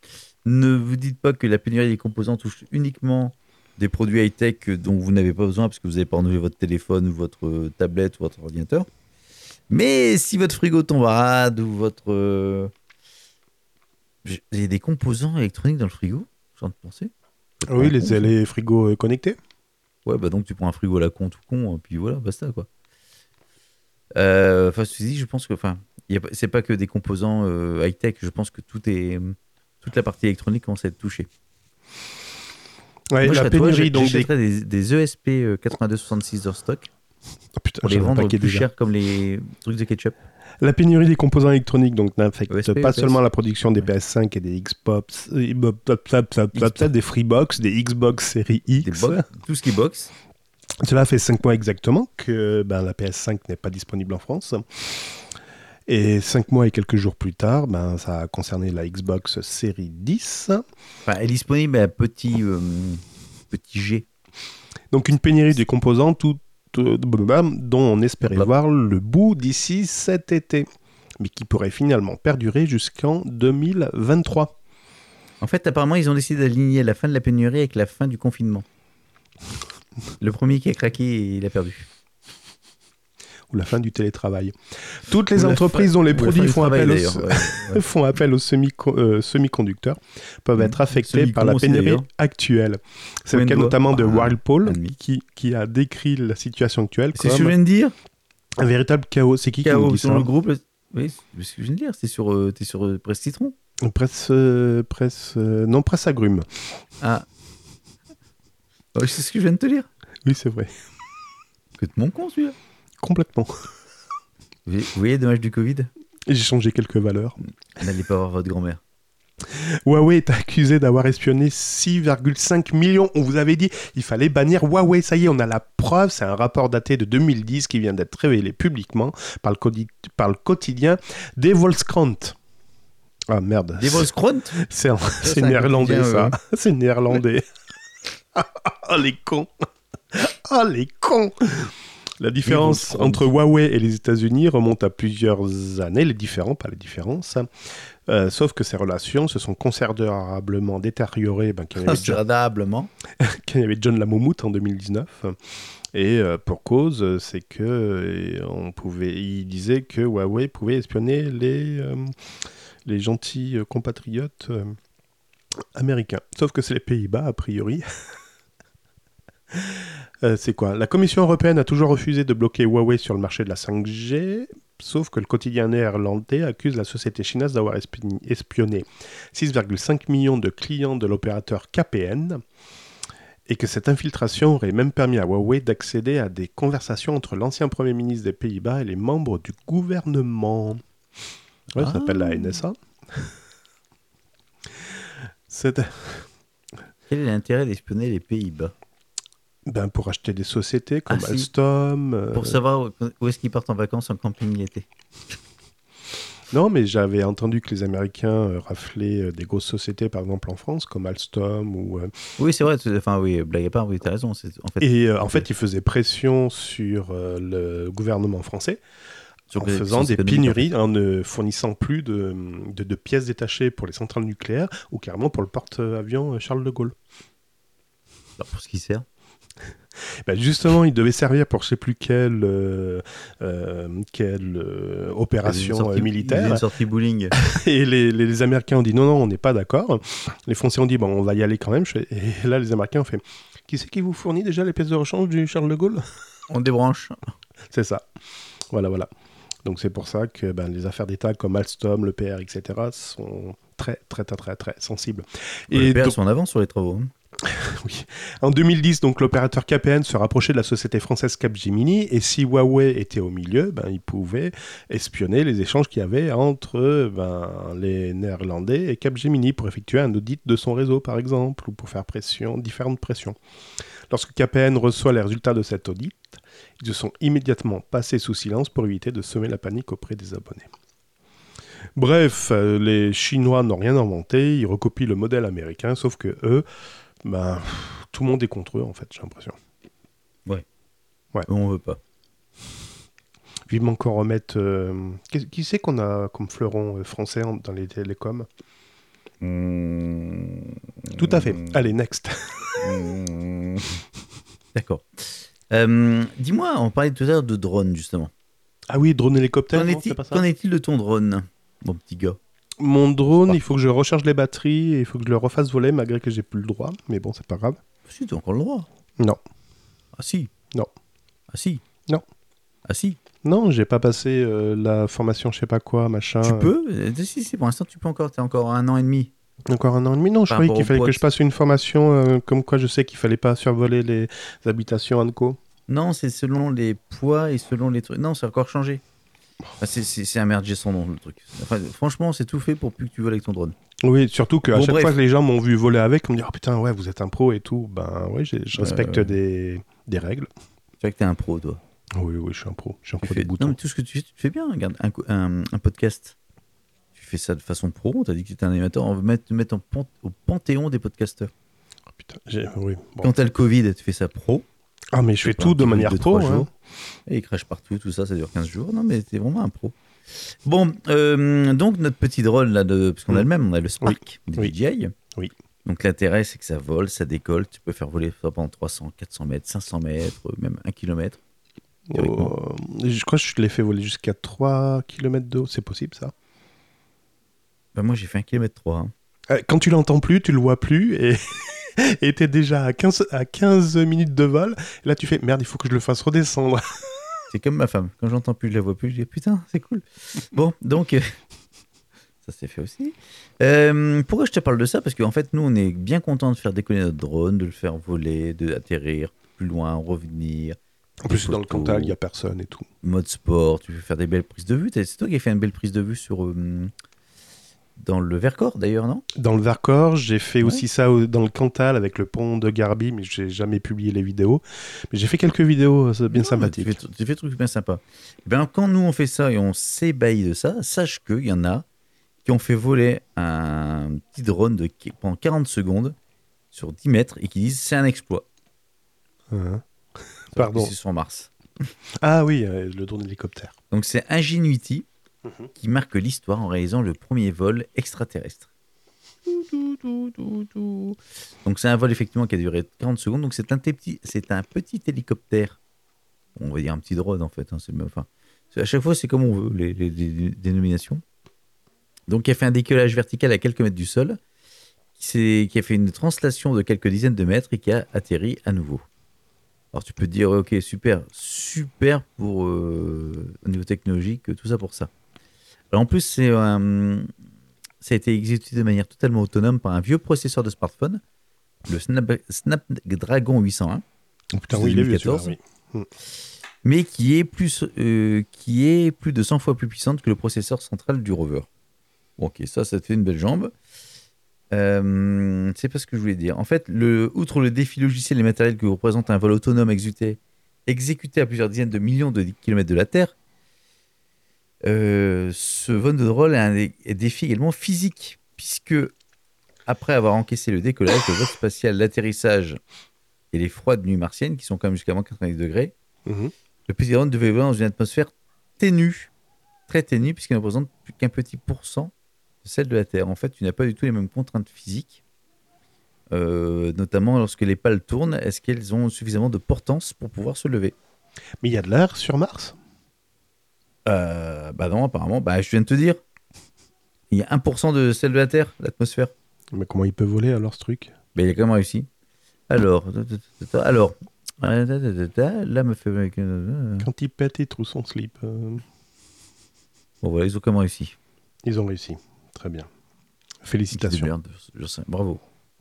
ne vous dites pas que la pénurie des composants touche uniquement des produits high-tech dont vous n'avez pas besoin parce que vous n'avez pas renouvelé votre téléphone ou votre euh, tablette ou votre ordinateur. Mais si votre frigo tombe à rade ou votre. euh, j'ai- Il y a des composants électroniques dans le frigo, je viens de penser. Ah oui, les, frigos euh, connectés. Ouais, bah donc tu prends un frigo à la con, tout con, et puis voilà, basta quoi. Euh, Enfin, ceci dit, je pense que, enfin, c'est pas que des composants euh, high-tech, je pense que tout est, toute la partie électronique commence à être touchée. Ouais, Moi, la pénurie, donc des... des, des ESP euh, 8266 de stock Oh, putain, pour les vendre plus cher comme les trucs de ketchup. La pénurie des composants électroniques donc n'affecte OSP, pas seulement la production des Ouais. PS5 et des Xbox, euh, bop, des Freebox, des Xbox série X. tout ce qui box. Cela fait 5 mois exactement que ben, la PS5 n'est pas disponible en France. Et 5 mois et quelques jours plus tard, ben, ça a concerné la Xbox série 10. Enfin, elle est disponible à petit, euh, petit G. Donc une pénurie des composants tout- dont on espérait voir le bout d'ici cet été, mais qui pourrait finalement perdurer jusqu'en 2023. En fait, apparemment, ils ont décidé d'aligner la fin de la pénurie avec la fin du confinement. Le premier qui a craqué, il a perdu. Ou la fin du télétravail. Toutes les entreprises dont les produits du font appel, aux, Ouais, ouais. font appel aux semi- euh, semi-conducteurs peuvent être affectés par la pénurie actuelle. C'est le cas notamment de Ah, Whirlpool demi. qui, qui a décrit la situation actuelle C'est ce que je viens de dire un véritable chaos. C'est qui qui sur ça le groupe. Oui, c'est ce que je viens de dire. C'est sur, euh, sur euh, Presse Citron. Presse, euh, presse, non, presse agrume. Ah. Ouais, c'est ce que je viens de te dire. Oui, c'est vrai. Que de mon con celui-là. Complètement. Vous voyez- vous voyez, dommage du Covid? J'ai changé quelques valeurs. N'allez pas voir votre grand-mère. Huawei est accusé d'avoir espionné 6,5 millions. On vous avait dit, il fallait bannir Huawei. Ça y est, on a la preuve. C'est un rapport daté de 2010 qui vient d'être révélé publiquement par le, codi- par le quotidien des Volkskrant. Ah merde. Des Volkskrant C'est néerlandais ça. C'est néerlandais. oh les cons. Oh les cons. La différence entre Huawei et les États-Unis remonte à plusieurs années, les différents, pas les différences. Euh, sauf que ces relations se sont considérablement détériorées ben, quand, il y avait John, Considérablement. quand il y avait John Lamoumout en 2019. Et euh, pour cause, c'est que euh, on pouvait, il disait que Huawei pouvait espionner les, euh, les gentils compatriotes américains. Sauf que c'est les Pays-Bas, a priori. Euh, c'est quoi? La Commission européenne a toujours refusé de bloquer Huawei sur le marché de la 5G, sauf que le quotidien néerlandais accuse la société chinoise d'avoir espi- espionné 6,5 millions de clients de l'opérateur KPN. et que cette infiltration aurait même permis à Huawei d'accéder à des conversations entre l'ancien Premier ministre des Pays-Bas et les membres du gouvernement. Ouais, ça Ah. s'appelle la NSA. C'est- Quel est l'intérêt d'espionner les Pays-Bas? Ben, pour acheter des sociétés comme Ah, si. Alstom. euh, Pour savoir où est-ce qu'ils partent en vacances en camping l'été. Non, mais j'avais entendu que les Américains euh, raflaient euh, des grosses sociétés, par exemple en France, comme Alstom. Ou, euh, Oui, c'est vrai. Enfin, oui, blague part, oui, t'as raison. En fait, Et en fait, ils faisaient pression sur le gouvernement français en les faisant des pénuries, en ne fournissant plus de, de- de pièces détachées pour les centrales nucléaires ou carrément pour le porte-avions Charles de Gaulle. Alors, pour ce qui sert. Ben, justement, il devait servir pour je sais plus quelle, euh, euh, quelle euh, Une opération sortie- militaire. Une sortie bowling. Et les, les- les Américains ont dit non, non, on n'est pas d'accord. Les Français ont dit bon, on va y aller quand même. Et là, les Américains ont fait qui c'est qui vous fournit déjà les pièces de rechange du Charles de Gaulle? On débranche. C'est ça. Voilà, voilà. Donc c'est pour ça que ben, les affaires d'État comme Alstom, le PR, etc. sont très, très, très, très, très sensibles. Et pères donc- sont en avance sur les travaux. hein. En 2010, donc l'opérateur KPN se rapprochait de la société française Capgemini et si Huawei était au milieu, ben, il pouvait espionner les échanges qu'il y avait entre ben, les Néerlandais et Capgemini pour effectuer un audit de son réseau, par exemple, ou pour faire pression, différentes pressions. Lorsque KPN reçoit les résultats de cet audit, ils se sont immédiatement passés sous silence pour éviter de semer la panique auprès des abonnés. Bref, euh, les Chinois n'ont rien inventé, ils recopient le modèle américain, sauf que eux, pff, tout le monde est contre eux, en fait, j'ai l'impression. On veut pas. Vivement qu'on remette. euh, Qui, qui c'est qu'on a comme fleuron euh, français en- dans les télécoms? Tout à fait. Allez, next. D'accord. Euh, Dis-moi, on parlait tout à l'heure de drone, justement. Ah oui, drone hélicoptère, est-il qu'en est-il de ton drone, mon petit gars? Mon drone, il faut que je recharge les batteries et il faut que je le refasse voler malgré que j'ai plus le droit. Mais bon, c'est pas grave. Si, tu as encore le droit. Non. Ah si. Non. Ah si. Non. Ah si. Non, j'ai pas passé euh, la formation, je sais pas quoi, machin. Tu peux euh, Si, si, pour l'instant, tu peux encore. Tu as encore un an et demi. Encore un an et demi? Non, je croyais qu'il fallait que je passe une formation euh, comme quoi je sais qu'il fallait pas survoler les habitations Anco. Non, c'est selon les poids et selon les trucs. Non, c'est encore changé. Enfin, c'est- c'est j'ai son nom, le truc. Enfin, franchement, c'est tout fait pour plus que tu voles avec ton drone. Oui, surtout qu'à Bon, chaque bref. fois que les gens m'ont vu voler avec, on me dit oh putain ouais vous êtes un pro et tout. Ben oui, je Euh, respecte des, des règles. Tu vois que t'es un pro, toi. Oui oui, je suis un pro. Je suis un Tu pro fais... des Non, boutons. mais tout ce que tu fais, tu fais bien. Regarde, un, co- un- un podcast. Tu fais ça de façon pro. On t'a dit que tu étais un animateur. On va mettre, te mettre en pan- au panthéon des podcasteurs. Oh, putain, oui. bon. Quand t'as le Covid, tu fais ça pro. Ah mais je fais tout de manière pro. hein. Et il crache partout, tout ça, ça dure 15 jours. Non, mais t'es vraiment un pro. Bon, euh, donc notre petit drone, là, de... parce qu'on a Mm. le même, on a le Spark Oui. DJI. Oui. Donc l'intérêt, c'est que ça vole, ça décolle. Tu peux faire voler ça pendant 300, 400 mètres, 500 mètres, même 1 km. Oh, je crois que je l'ai fait voler jusqu'à 3 km de haut. C'est possible ça? Ben, moi, j'ai fait 1 km 3. hein. Euh, Quand tu l'entends plus, tu le vois plus et et t'es déjà à 15, à 15 minutes de vol. Là tu fais merde, il faut que je le fasse redescendre. C'est comme ma femme. Quand j'entends plus, je la vois plus, je dis putain, c'est cool. Bon, donc, euh, ça s'est fait aussi. Euh, pourquoi je te parle de ça? Parce qu'en fait, nous, on est bien content de faire décoller notre drone, de le faire voler, de atterrir plus loin, revenir. En plus dans le Cantal, il y a personne et tout. Mode sport, tu veux faire des belles prises de vue. C'est toi qui as fait une belle prise de vue sur. euh, dans le Vercors, d'ailleurs, non? Dans le Vercors, j'ai fait Ouais. aussi ça dans le Cantal avec le pont de Garby, mais j'ai jamais publié les vidéos. Mais j'ai fait quelques vidéos euh, bien Non, sympathiques. Tu fais, tu fais des trucs bien sympas. Eh ben, quand nous on fait ça et on s'ébahit de ça, sache qu'il y en a qui ont fait voler un petit drone de, pendant 40 secondes sur 10 mètres et qui disent c'est un exploit. Hein? Pardon. C'est sur Mars. Ah oui, euh, le drone hélicoptère. Donc c'est Ingenuity Mhm. qui marque l'histoire en réalisant le premier vol extraterrestre. Donc c'est un vol effectivement qui a duré 40 secondes. Donc c'est un un petit hélicoptère. On va dire un petit drone en fait. hein, c'est à chaque fois c'est comme on veut les, dénominations. Donc qui a fait un décollage vertical à quelques mètres du sol, qui a fait une translation de quelques dizaines de mètres et qui a atterri à nouveau. Alors tu peux te dire ok super super pour euh, au niveau technologique tout ça pour ça. En plus c'est un- ça a été exécuté de manière totalement autonome par un vieux processeur de smartphone le Snap- Snapdragon 801, Oh, putain, oui, il est vieux, 2014. celui-là, oui. mais qui est, plus, euh, qui est plus de 100 fois plus puissante que le processeur central du rover. Bon, ok, ça, ça te fait une belle jambe. Euh, c'est pas ce que je voulais dire. En fait, le, outre le défi logiciel et matériel que représente un vol autonome exécuté, exécuté à plusieurs dizaines de millions de kilomètres de la Terre, euh, ce vol de drôle a un dé- un défi également physique, puisque après avoir encaissé le décollage, le vol spatial, l'atterrissage et les froides nuits martiennes, qui sont quand même jusqu'à moins 90 degrés, Mhm. le petit drone devait voler dans une atmosphère ténue, très ténue, puisqu'il ne représente plus qu'un petit pourcent de celle de la Terre. En fait, tu n'as pas du tout les mêmes contraintes physiques, euh, notamment lorsque les pales tournent. Est-ce qu'elles ont suffisamment de portance pour pouvoir se lever? Mais il y a de l'air sur Mars? Euh, Bah non, apparemment. Bah, je viens de te dire. Il y a 1% de celle de la Terre, l'atmosphère. Mais comment il peut voler alors ce truc? Mais il a quand même réussi. Alors, alors, là me fait. Bon Quand il pète, il trouve son slip. euh, voilà, ils ont quand même réussi. Ils ont réussi. Très bien. Félicitations. démerdent, je sais. Bravo.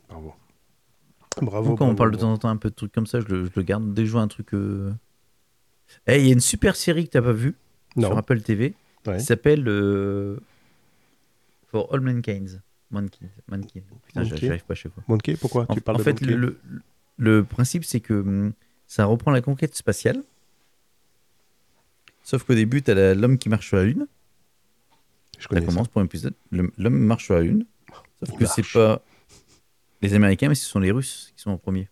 Bravo. Bravo. Donc, quand on bravo, parle de temps en temps un peu de trucs comme ça, je le, je le garde. Dès que je vois un truc. euh, Eh, il y a une super série que t'as pas vue? Sur Non. Apple TV Ouais. qui s'appelle euh, For All Mankind. Mankind. Mankind. Putain, j'y- Ok. j'y arrive pas chaque fois. Monkey, pourquoi En, tu parles en de fait, le, le- le principe, c'est que hum, ça reprend la conquête spatiale. Sauf qu'au début, tu as l'homme qui marche sur la Lune. Je Ça connais ça. commence pour un épisode. L'homme marche sur la Lune. Sauf Il que c'est pas les Américains, mais ce sont les Russes qui sont en premier.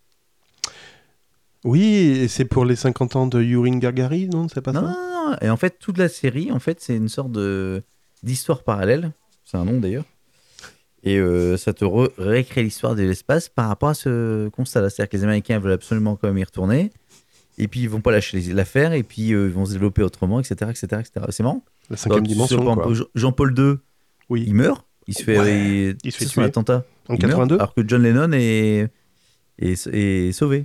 Oui, et c'est pour les 50 ans de Yuri Gagarin, non? C'est pas Non, ça? Et en fait, toute la série, en fait, c'est une sorte de d'histoire parallèle. C'est un nom d'ailleurs. Et euh, ça te réécrit l'histoire de l'espace par rapport à ce constat-là. C'est-à-dire que les Américains veulent absolument quand même y retourner. Et puis ils vont pas lâcher l'affaire. Et puis euh, ils vont se développer autrement, etc. etc., etc. C'est marrant. La cinquième Donc, dimension, Jean-Paul II, Oui, il meurt. Il se fait, Ouais, il, il se fait tuer. attentat. en Il meurt, 82 alors que John Lennon est, est, est sauvé.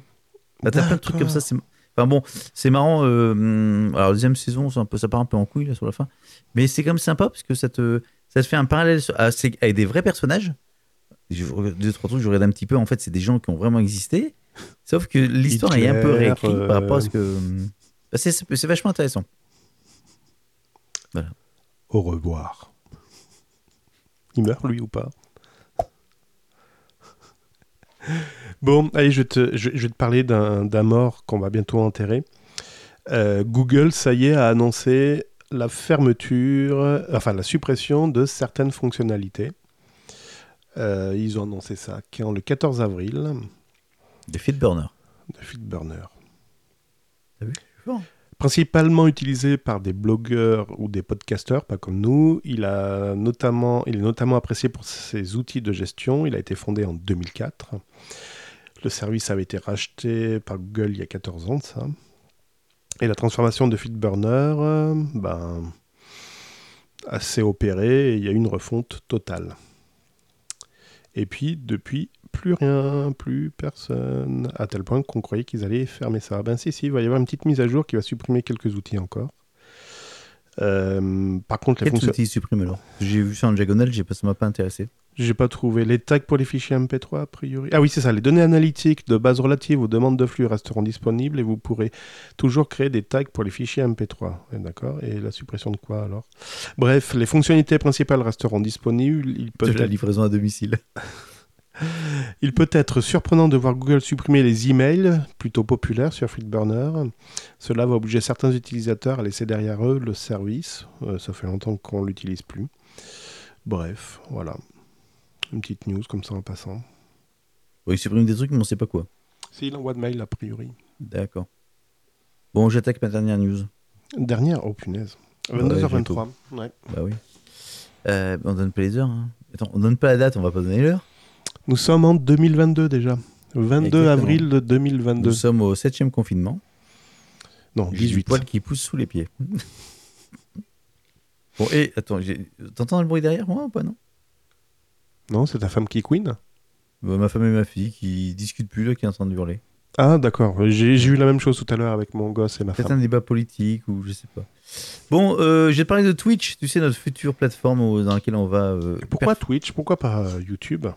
Bah, T'as plein de trucs comme ça. Enfin bon, c'est marrant. euh, alors, la deuxième saison, c'est un peu, ça part un peu en couille là, sur la fin. Mais c'est quand même sympa parce que ça te, ça te fait un parallèle sur- à- c'est- avec des vrais personnages. Je Deux, trois trucs, je regarde un petit peu. En fait, c'est des gens qui ont vraiment existé. Sauf que l'histoire est un peu réécrite par rapport à ce euh, que. hum, bah, c'est- vachement intéressant. Au revoir. Il meurt, lui, ou pas? Bon, allez, je vais te, je, je vais te parler d'un mort qu'on va bientôt enterrer. Euh, Google, ça y est, a annoncé la fermeture, enfin la suppression de certaines fonctionnalités. Euh, ils ont annoncé ça quand, le 14 avril Des Feedburner. de Feedburner. T'as vu? Fort. Principalement utilisé par des blogueurs ou des podcasteurs, pas comme nous, il, a notamment, il est notamment apprécié pour ses outils de gestion. Il a été fondé en 2004. Le service avait été racheté par Google il y a 14 ans de ça. Et la transformation de Feedburner, euh, ben, assez opérée, et il y a eu une refonte totale. Et puis, depuis, plus rien, plus personne, à tel point qu'on croyait qu'ils allaient fermer ça. Ben si, si, il va y avoir une petite mise à jour qui va supprimer quelques outils encore. Euh, par contre, les Quels fonctions... outils ils suppriment alors J'ai vu ça en diagonale, j'ai pas, ça m'a pas intéressé. J'ai pas trouvé les tags pour les fichiers MP3 a priori. Ah oui, c'est ça. Les données analytiques de base relatives aux demandes de flux resteront disponibles et vous pourrez toujours créer des tags pour les fichiers MP3. Ouais, D'accord. Et la suppression de quoi alors? Bref, les fonctionnalités principales resteront disponibles. Il peut, De la livraison à domicile. il peut être surprenant de voir Google supprimer les emails, plutôt populaires sur Feedburner. Cela va obliger certains utilisateurs à laisser derrière eux le service. Euh, ça fait longtemps qu'on l'utilise plus. Bref, voilà. Une petite news comme ça en passant. Oui, ils suppriment des trucs, mais on sait pas quoi. C'est il envoie de mail a priori. D'accord. Bon, j'attaque ma dernière news. Dernière Oh punaise. Ouais, 22h23. Ouais. Bah oui. Euh, on donne pas les heures. hein. Attends, on donne pas la date, on va pas donner l'heure. Nous sommes en 2022 déjà. 22 Exactement. avril de 2022. Nous sommes au 7 confinement. Non, J'ai du 18. poil qui pousse sous les pieds. bon, et attends, t'entends le bruit derrière moi ou pas, non? Non, c'est ta femme qui queen Bah, Ma femme et ma fille qui discutent plus, là, qui est en train de hurler. Ah d'accord. J'ai j'ai eu la même chose tout à l'heure avec mon gosse et ma femme. un débat politique ou je sais pas. Bon, euh, te parler de Twitch, tu sais, notre future plateforme où- dans laquelle on va. euh, Pourquoi Twitch? Pourquoi pas euh, YouTube?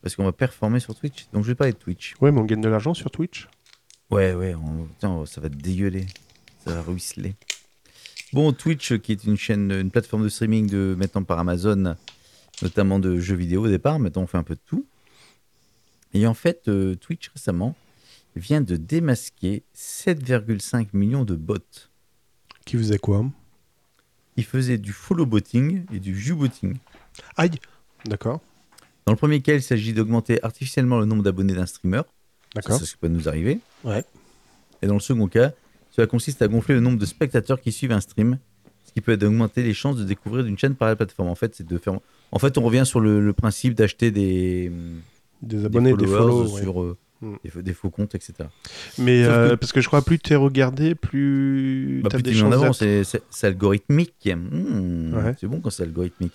Parce qu'on va performer sur Twitch. Donc je vais parler de Twitch. Ouais, mais on gagne de l'argent sur Twitch? Ouais, ouais, on- ça va dégueuler. Ça va ruisseler. Bon, Twitch, qui est une chaîne, une plateforme de streaming de maintenant par Amazon, notamment de jeux vidéo au départ. Maintenant, on fait un peu de tout. Et en fait, euh, Twitch récemment vient de démasquer 7,5 millions de bots. Qui faisait quoi Ils faisaient du follow botting et du view botting. Aïe D'accord. Dans le premier cas, il s'agit d'augmenter artificiellement le nombre d'abonnés d'un streamer. D'accord. c'est ce qui peut nous arriver. Ouais. Et dans le second cas, cela consiste à gonfler le nombre de spectateurs qui suivent un stream, ce qui peut être d'augmenter les chances de découvrir d'une chaîne par la plateforme. En fait, c'est de faire. En fait, on revient sur le, le principe d'acheter des, Des abonnés, des followers follow. ouais. sur euh, Mm. des, faux- des faux comptes, etc. Mais euh, que- parce que je crois plus t'es regardé, plus Bah, plus des tu mets en chances avant, c'est c'est- c'est algorithmique. Hmm, Ouais. C'est bon quand c'est algorithmique.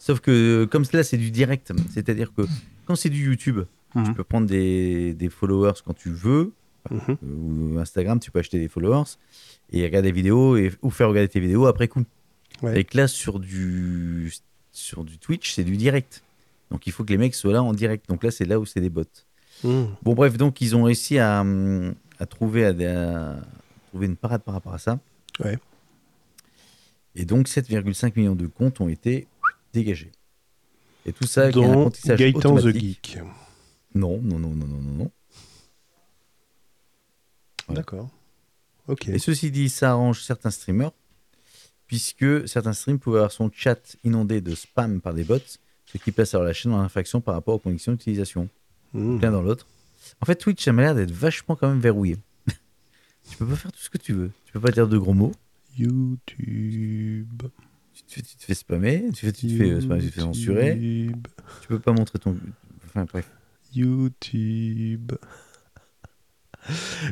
Sauf que comme cela, c'est du direct. C'est-à-dire que quand c'est du YouTube, tu Mhm. peux prendre des, des followers quand tu veux, euh, ou Instagram, tu peux acheter des followers et regarder des vidéos et, ou faire regarder tes vidéos après coup. Ouais. Et que là, sur du, sur du Twitch, c'est du direct. Donc il faut que les mecs soient là en direct. Donc là, c'est là où c'est des bots. Mhm. Bon, bref, donc ils ont réussi à, à trouver, à, à trouver une parade par rapport à ça. Ouais. Et donc 7,5 millions de comptes ont été dégagés. Et tout ça, avec un apprentissage Gaëtan the. Geek. Non, non, non, non, non, non, non. Voilà. D'accord. Ok. Et ceci dit, ça arrange certains streamers, puisque certains streams pouvaient avoir son chat inondé de spam par des bots, ce qui place alors la chaîne en infraction par rapport aux conditions d'utilisation. Mhm. L'un dans l'autre. En fait, Twitch, ça m'a l'air d'être vachement quand même verrouillé. tu peux pas faire tout ce que tu veux. Tu peux pas dire de gros mots. YouTube. Tu te fais, tu te fais spammer, tu, fais, tu, te fais, euh, spammer, tu te fais censurer. YouTube. Tu peux pas montrer ton. Enfin, bref. YouTube.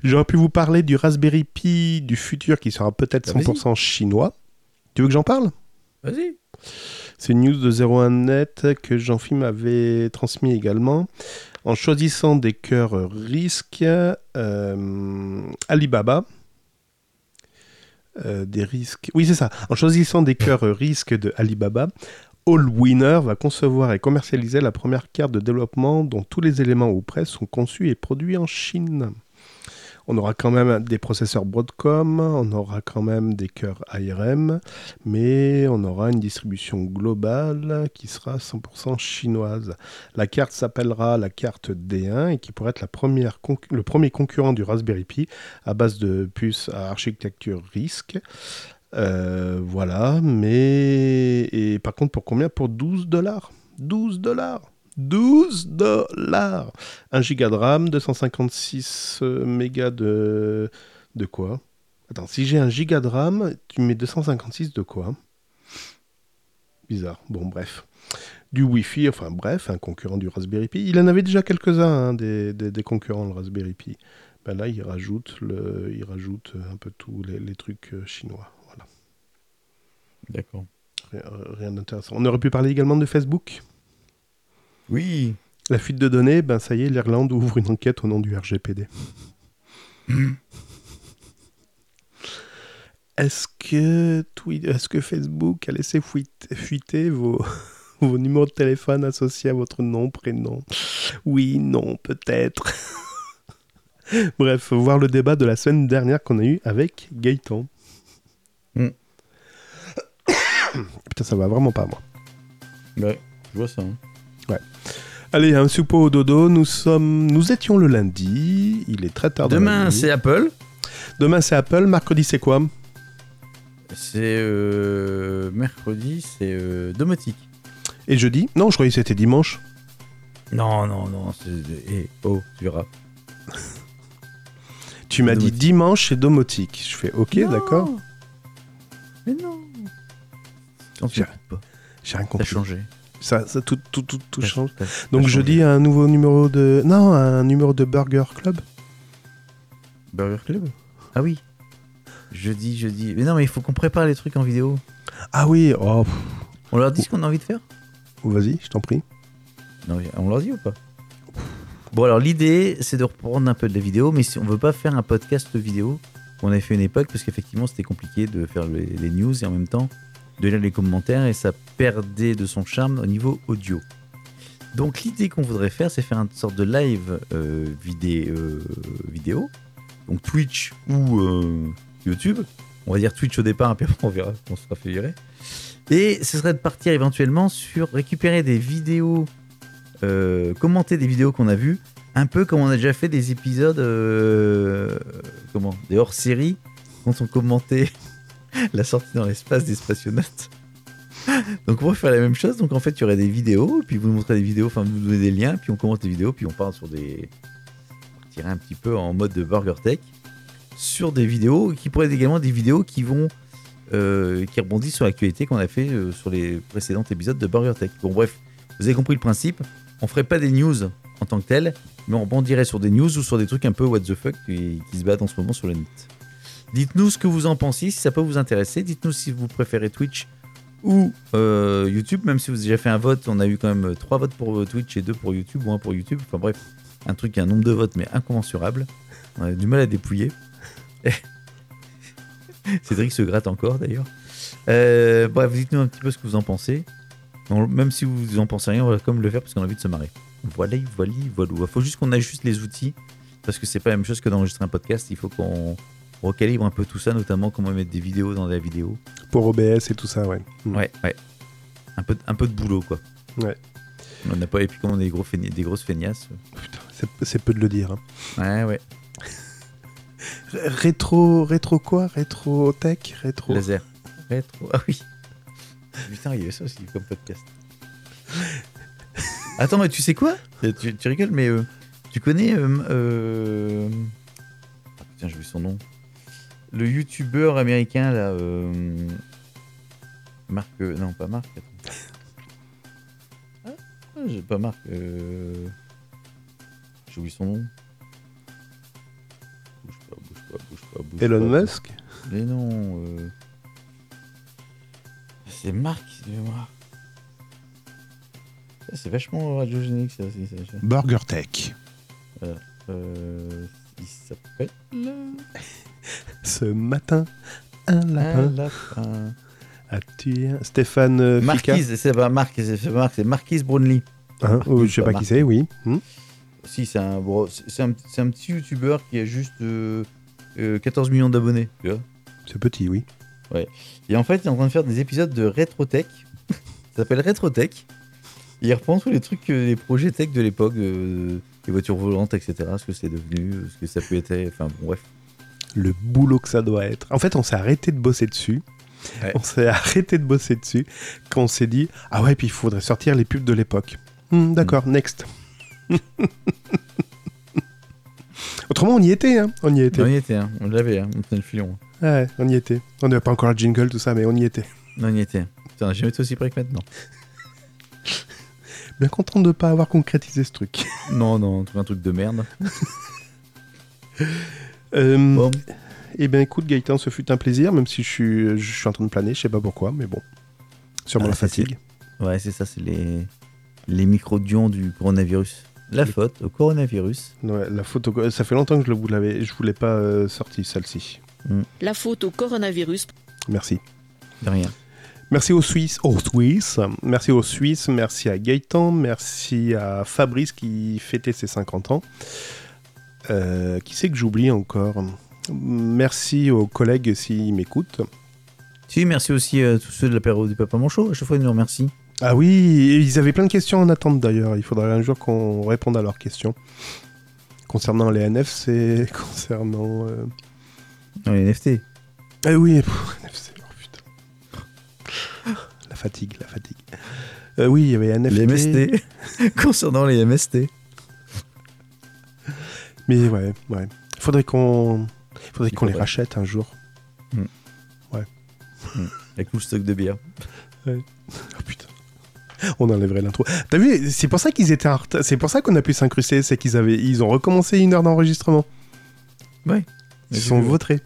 J'aurais pu vous parler du Raspberry Pi du futur qui sera peut-être Bah, vas-y. 100% chinois. Tu veux que j'en parle? Vas-y. C'est une news de 01net que Jean-Philippe m'avait transmis également. En choisissant des cœurs risques, euh, Alibaba, euh, des risques. Oui, c'est ça. En choisissant des cœurs risques de Alibaba, Allwinner va concevoir et commercialiser la première carte de développement dont tous les éléments ou presque sont conçus et produits en Chine. On aura quand même des processeurs Broadcom, on aura quand même des cœurs ARM, mais on aura une distribution globale qui sera 100% chinoise. La carte s'appellera la carte D1 et qui pourrait être le premier concurrent du Raspberry Pi à base de puces à architecture RISC. Euh, voilà, mais et par contre pour combien? Pour 12 dollars 12 dollars 12 dollars 1 giga de RAM, 256 euh, mégas de... de quoi? Attends, si j'ai un giga de RAM, tu mets 256 de quoi? Bizarre. Bon, bref. Du Wi-Fi, enfin bref, un concurrent du Raspberry Pi. Il en avait déjà quelques-uns, hein, des, des- des concurrents, le Raspberry Pi. Ben là, il rajoute, le, il rajoute un peu tous les, les trucs euh, chinois. Voilà. D'accord. Rien, euh, rien d'intéressant. On aurait pu parler également de Facebook? Oui. La fuite de données, ben ça y est, l'Irlande ouvre une enquête au nom du RGPD. Est-ce que, est-ce que Facebook a laissé fuite- fuiter vos, vos numéros de téléphone associés à votre nom, prénom? Oui, non, peut-être. Bref, voir le débat de la semaine dernière qu'on a eu avec Gaëtan. Hmm. Putain, ça va vraiment pas, moi. Ouais, je vois ça. hein. Allez, un souper au dodo. Nous sommes, nous étions le lundi. Il est très tard. Demain, c'est Apple. Demain, c'est Apple. Mercredi, c'est quoi? C'est euh, mercredi, c'est euh, domotique. Et jeudi? Non, je croyais que c'était dimanche. Non, non, non. c'est- eh, oh, tu verras. Tu m'as dit dimanche, c'est domotique. Je fais OK, d'accord. Mais non. On J'ai- rien T'as compris. changé. Ça, ça tout, tout, tout, change. Donc jeudi, changé. un nouveau numéro de. Non, un numéro de Burger Club. Burger Club? Ah oui. Jeudi, jeudi. Mais non, mais il faut qu'on prépare les trucs en vidéo. Ah oui, oh, On leur dit ce qu'on a envie de faire? Vas-y, je t'en prie. Non, on leur dit ou pas? Bon, alors l'idée, c'est de reprendre un peu de la vidéo, mais si on veut pas faire un podcast vidéo, on avait fait une époque, parce qu'effectivement, c'était compliqué de faire les, les news et en même temps de lire les commentaires, et ça perdait de son charme au niveau audio. Donc l'idée qu'on voudrait faire, c'est faire une sorte de live euh, euh, vidéo, donc Twitch ou euh, YouTube. On va dire Twitch au départ, après on verra, on sera fait. Et ce serait de partir éventuellement sur récupérer des vidéos, commenter des vidéos qu'on a vues, un peu comme on a déjà fait des épisodes, comment, des hors-série, quand on commentait la sortie dans l'espace des spationautes. Donc on va faire la même chose. Donc en fait, il y aurait des vidéos, puis vous nous montrez des vidéos, enfin vous donnez des liens, puis on commente des vidéos, puis on parle sur des. Partirait un petit peu en mode de Burger Tech sur des vidéos qui pourraient être également des vidéos qui vont. euh, qui rebondissent sur l'actualité qu'on a fait euh, sur les précédents épisodes de Burger Tech. Bon, bref, vous avez compris le principe. On ferait pas des news en tant que telles, mais on rebondirait sur des news ou sur des trucs un peu what the fuck qui, qui se battent en ce moment sur le net. Dites-nous ce que vous en pensez, si ça peut vous intéresser. Dites-nous si vous préférez Twitch ou euh, YouTube, même si vous avez déjà fait un vote, on a eu quand même 3 votes pour euh, Twitch et 2 pour YouTube, ou 1 pour YouTube. Enfin bref, un truc, un nombre de votes, mais incommensurable. On a du mal à dépouiller. Cédric se gratte encore d'ailleurs. Euh, bref, dites-nous un petit peu ce que vous en pensez. Même si vous en pensez rien, on va comme le faire parce qu'on a envie de se marrer. Voilà, voilà, voilà. Il faut juste qu'on ajuste les outils parce que c'est pas la même chose que d'enregistrer un podcast. Il faut qu'on recalibre un peu tout ça, notamment comment mettre des vidéos dans la vidéo. Pour OBS et tout ça, ouais. Mm. Ouais, ouais. Un peu, un peu de boulot, quoi. Ouais. On n'a pas, et puis comme on est des, gros des grosses feignasses. Putain, c'est- peu de le dire. hein. Ouais, ouais. Rétro, rétro quoi? Rétro tech? Rétro. Laser. Rétro. Ah oui. Putain, il y avait ça aussi comme podcast. Attends, mais tu sais quoi? Tu, tu rigoles, mais euh, tu connais. euh, euh, Ah putain, j'ai vu son nom. Le youtubeur américain, là. euh, Marc. euh, Non, pas Marc. attends. Ah, ah, j'ai pas Marc. euh, J'ai oublié son nom. Bouge pas, bouge pas, bouge pas, bouge Elon pas. Musk Mais non. euh, C'est Marc. Ça, C'est vachement radiogénique ça aussi. Ça, ça. Burger Tech. Euh, il s'appelle. Ce matin, un Un lapin lapin. a tué un- Stéphane euh. Marquise, c'est pas Marc, c'est c'est Marquise Brownlee. Hein, oh, je sais Pas pas qui c'est, oui. Hmm. Si, c'est un, bon, un, c'est un petit youtubeur qui a juste euh, euh, 14 millions d'abonnés. C'est petit, oui. Et en fait, il est en train de faire des épisodes de Retrotech. ça s'appelle Retrotech. Il reprend tous les trucs, euh, les projets tech de l'époque, euh, les voitures volantes, etc. Ce que c'est devenu, euh, ce que ça peut être. Enfin, bon, bref. Le boulot que ça doit être. En fait, on s'est arrêté de bosser dessus. Ouais. On s'est arrêté de bosser dessus quand on s'est dit Ah ouais, puis il faudrait sortir les pubs de l'époque. Hmm, D'accord, next. Autrement, on y était, hein. On y était. On y était, hein. on l'avait, hein. on tenait le filon. Ouais, on y était. On n'avait pas encore le jingle, tout ça, mais on y était. On y était. Putain, j'ai jamais été aussi près que maintenant. Bien content de ne pas avoir concrétisé ce truc. Non, non, un truc de merde. Euh, Bon, Eh bien, écoute, Gaëtan, ce fut un plaisir, même si je suis, je suis en train de planer, je sais pas pourquoi, mais bon. Sûrement Ah, la fatigue. ouais, c'est ça, c'est les, les micro-dions du coronavirus. La faute au coronavirus. Ouais, la photo, ça fait longtemps que je ne vous l'avais, je voulais pas euh, sorti celle-ci. La faute au coronavirus. Merci. De rien. Merci aux Suisses, aux Suisses, merci aux Suisses, merci à Gaëtan, merci à Fabrice qui fêtait ses 50 ans. Euh, qui c'est que j'oublie encore? Merci aux collègues s'ils m'écoutent. Si, merci aussi à tous ceux de l'apéro du Papa Manchot. À chaque fois, ils nous remercient. Ah oui, ils avaient plein de questions en attente d'ailleurs. Il faudrait un jour qu'on réponde à leurs questions. Concernant les NFC, concernant... euh, Non, les NFT. Ah oui, pff, NFC, oh putain. La fatigue, la fatigue. Euh, oui, il y avait NFT. Les MST. Concernant les MST. Mais ouais, ouais. Faudrait qu'on, faudrait qu'on les rachète un jour. Avec tout le stock de bière. Oh putain. On enlèverait l'intro. T'as vu, c'est pour ça qu'ils étaient en retard. C'est pour ça qu'on a pu s'incruster, c'est qu'ils avaient, ils ont recommencé une heure d'enregistrement. Ouais. Ils sont vautrés.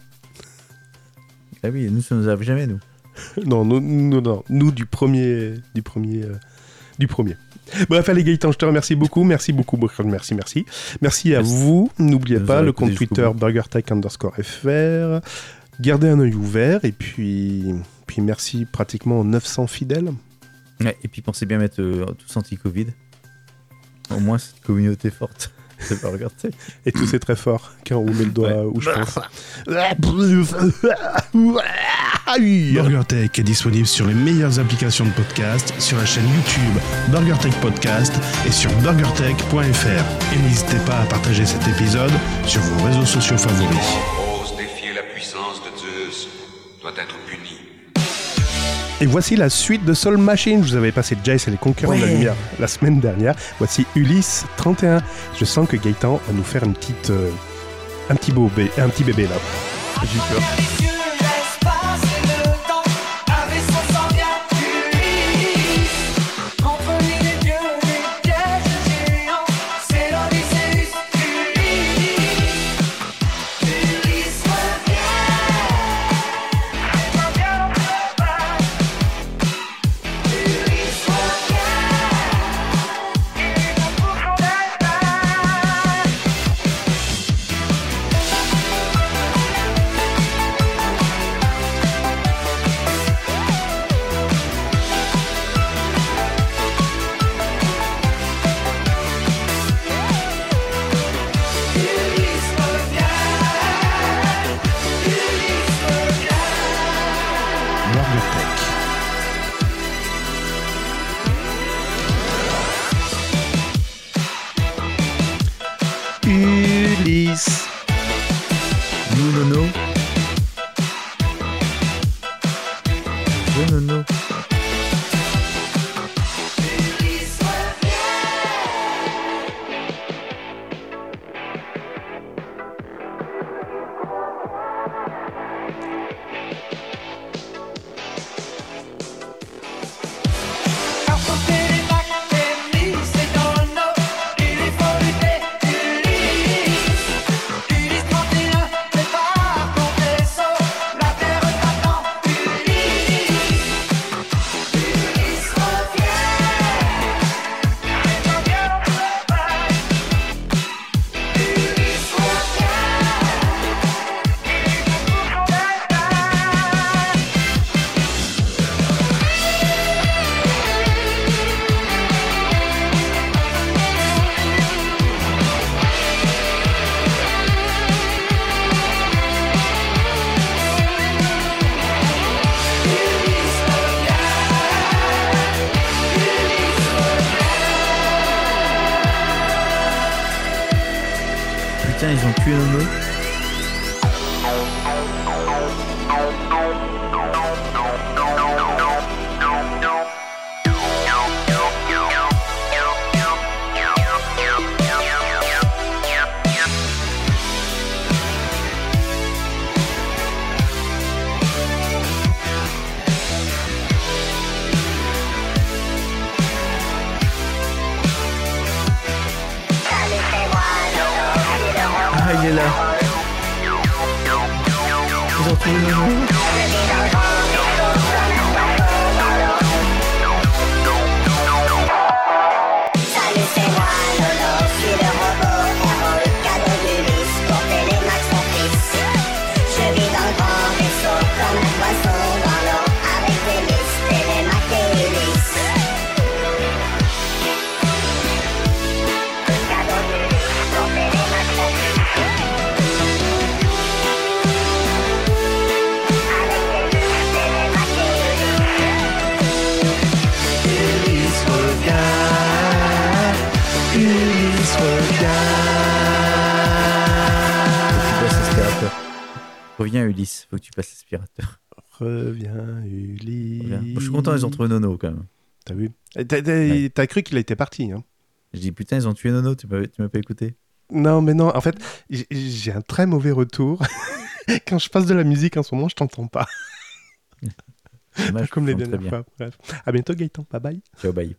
Ah oui, nous, ça nous arrive jamais, nous. Non, nous, nous, non, nous du premier, du premier, euh, du premier. Bref, allez Gaëtan, je te remercie beaucoup, merci beaucoup, beaucoup, merci, merci. Merci à Merci. vous, n'oubliez pas le compte Twitter. BurgerTech underscore FR. Gardez un œil ouvert et puis, puis merci pratiquement aux 900 fidèles. Ouais, et puis pensez bien mettre euh, tous anti-Covid. Au moins, c'est une communauté forte. Pas. Et tout c'est très fort quand on met le doigt Ouais. où je pense. BurgerTech est disponible sur les meilleures applications de podcast, sur la chaîne YouTube BurgerTech Podcast et sur burgertech.fr. Et n'hésitez pas à partager cet épisode sur vos réseaux sociaux favoris. ose défier la puissance de Zeus doit être. Et voici la suite de Soul Machine. Je vous avais passé Jace et les Conquérants de la. Lumière la semaine dernière. Voici Ulysse 31. Je sens que Gaëtan va nous faire une petite, euh, un petit beau bé- un petit bébé là. J'ai peur. Putain, ils Ils ont Reviens, Ulysse. Faut que tu passes l'aspirateur. Reviens, Ulysse. Reviens. Je suis content, ils ont trouvé Nono quand même. T'as vu? T'as Ouais. cru qu'il était parti. Hein? Je dis putain, ils ont tué Nono. Tu m'as pas écouté. non, mais non, en fait, j'ai- un très mauvais retour. Quand je passe de la musique en ce moment, je t'entends pas. Dommage, Comme les dernières fois. Bref. À bientôt, Gaëtan. Bye bye. Ciao, bye.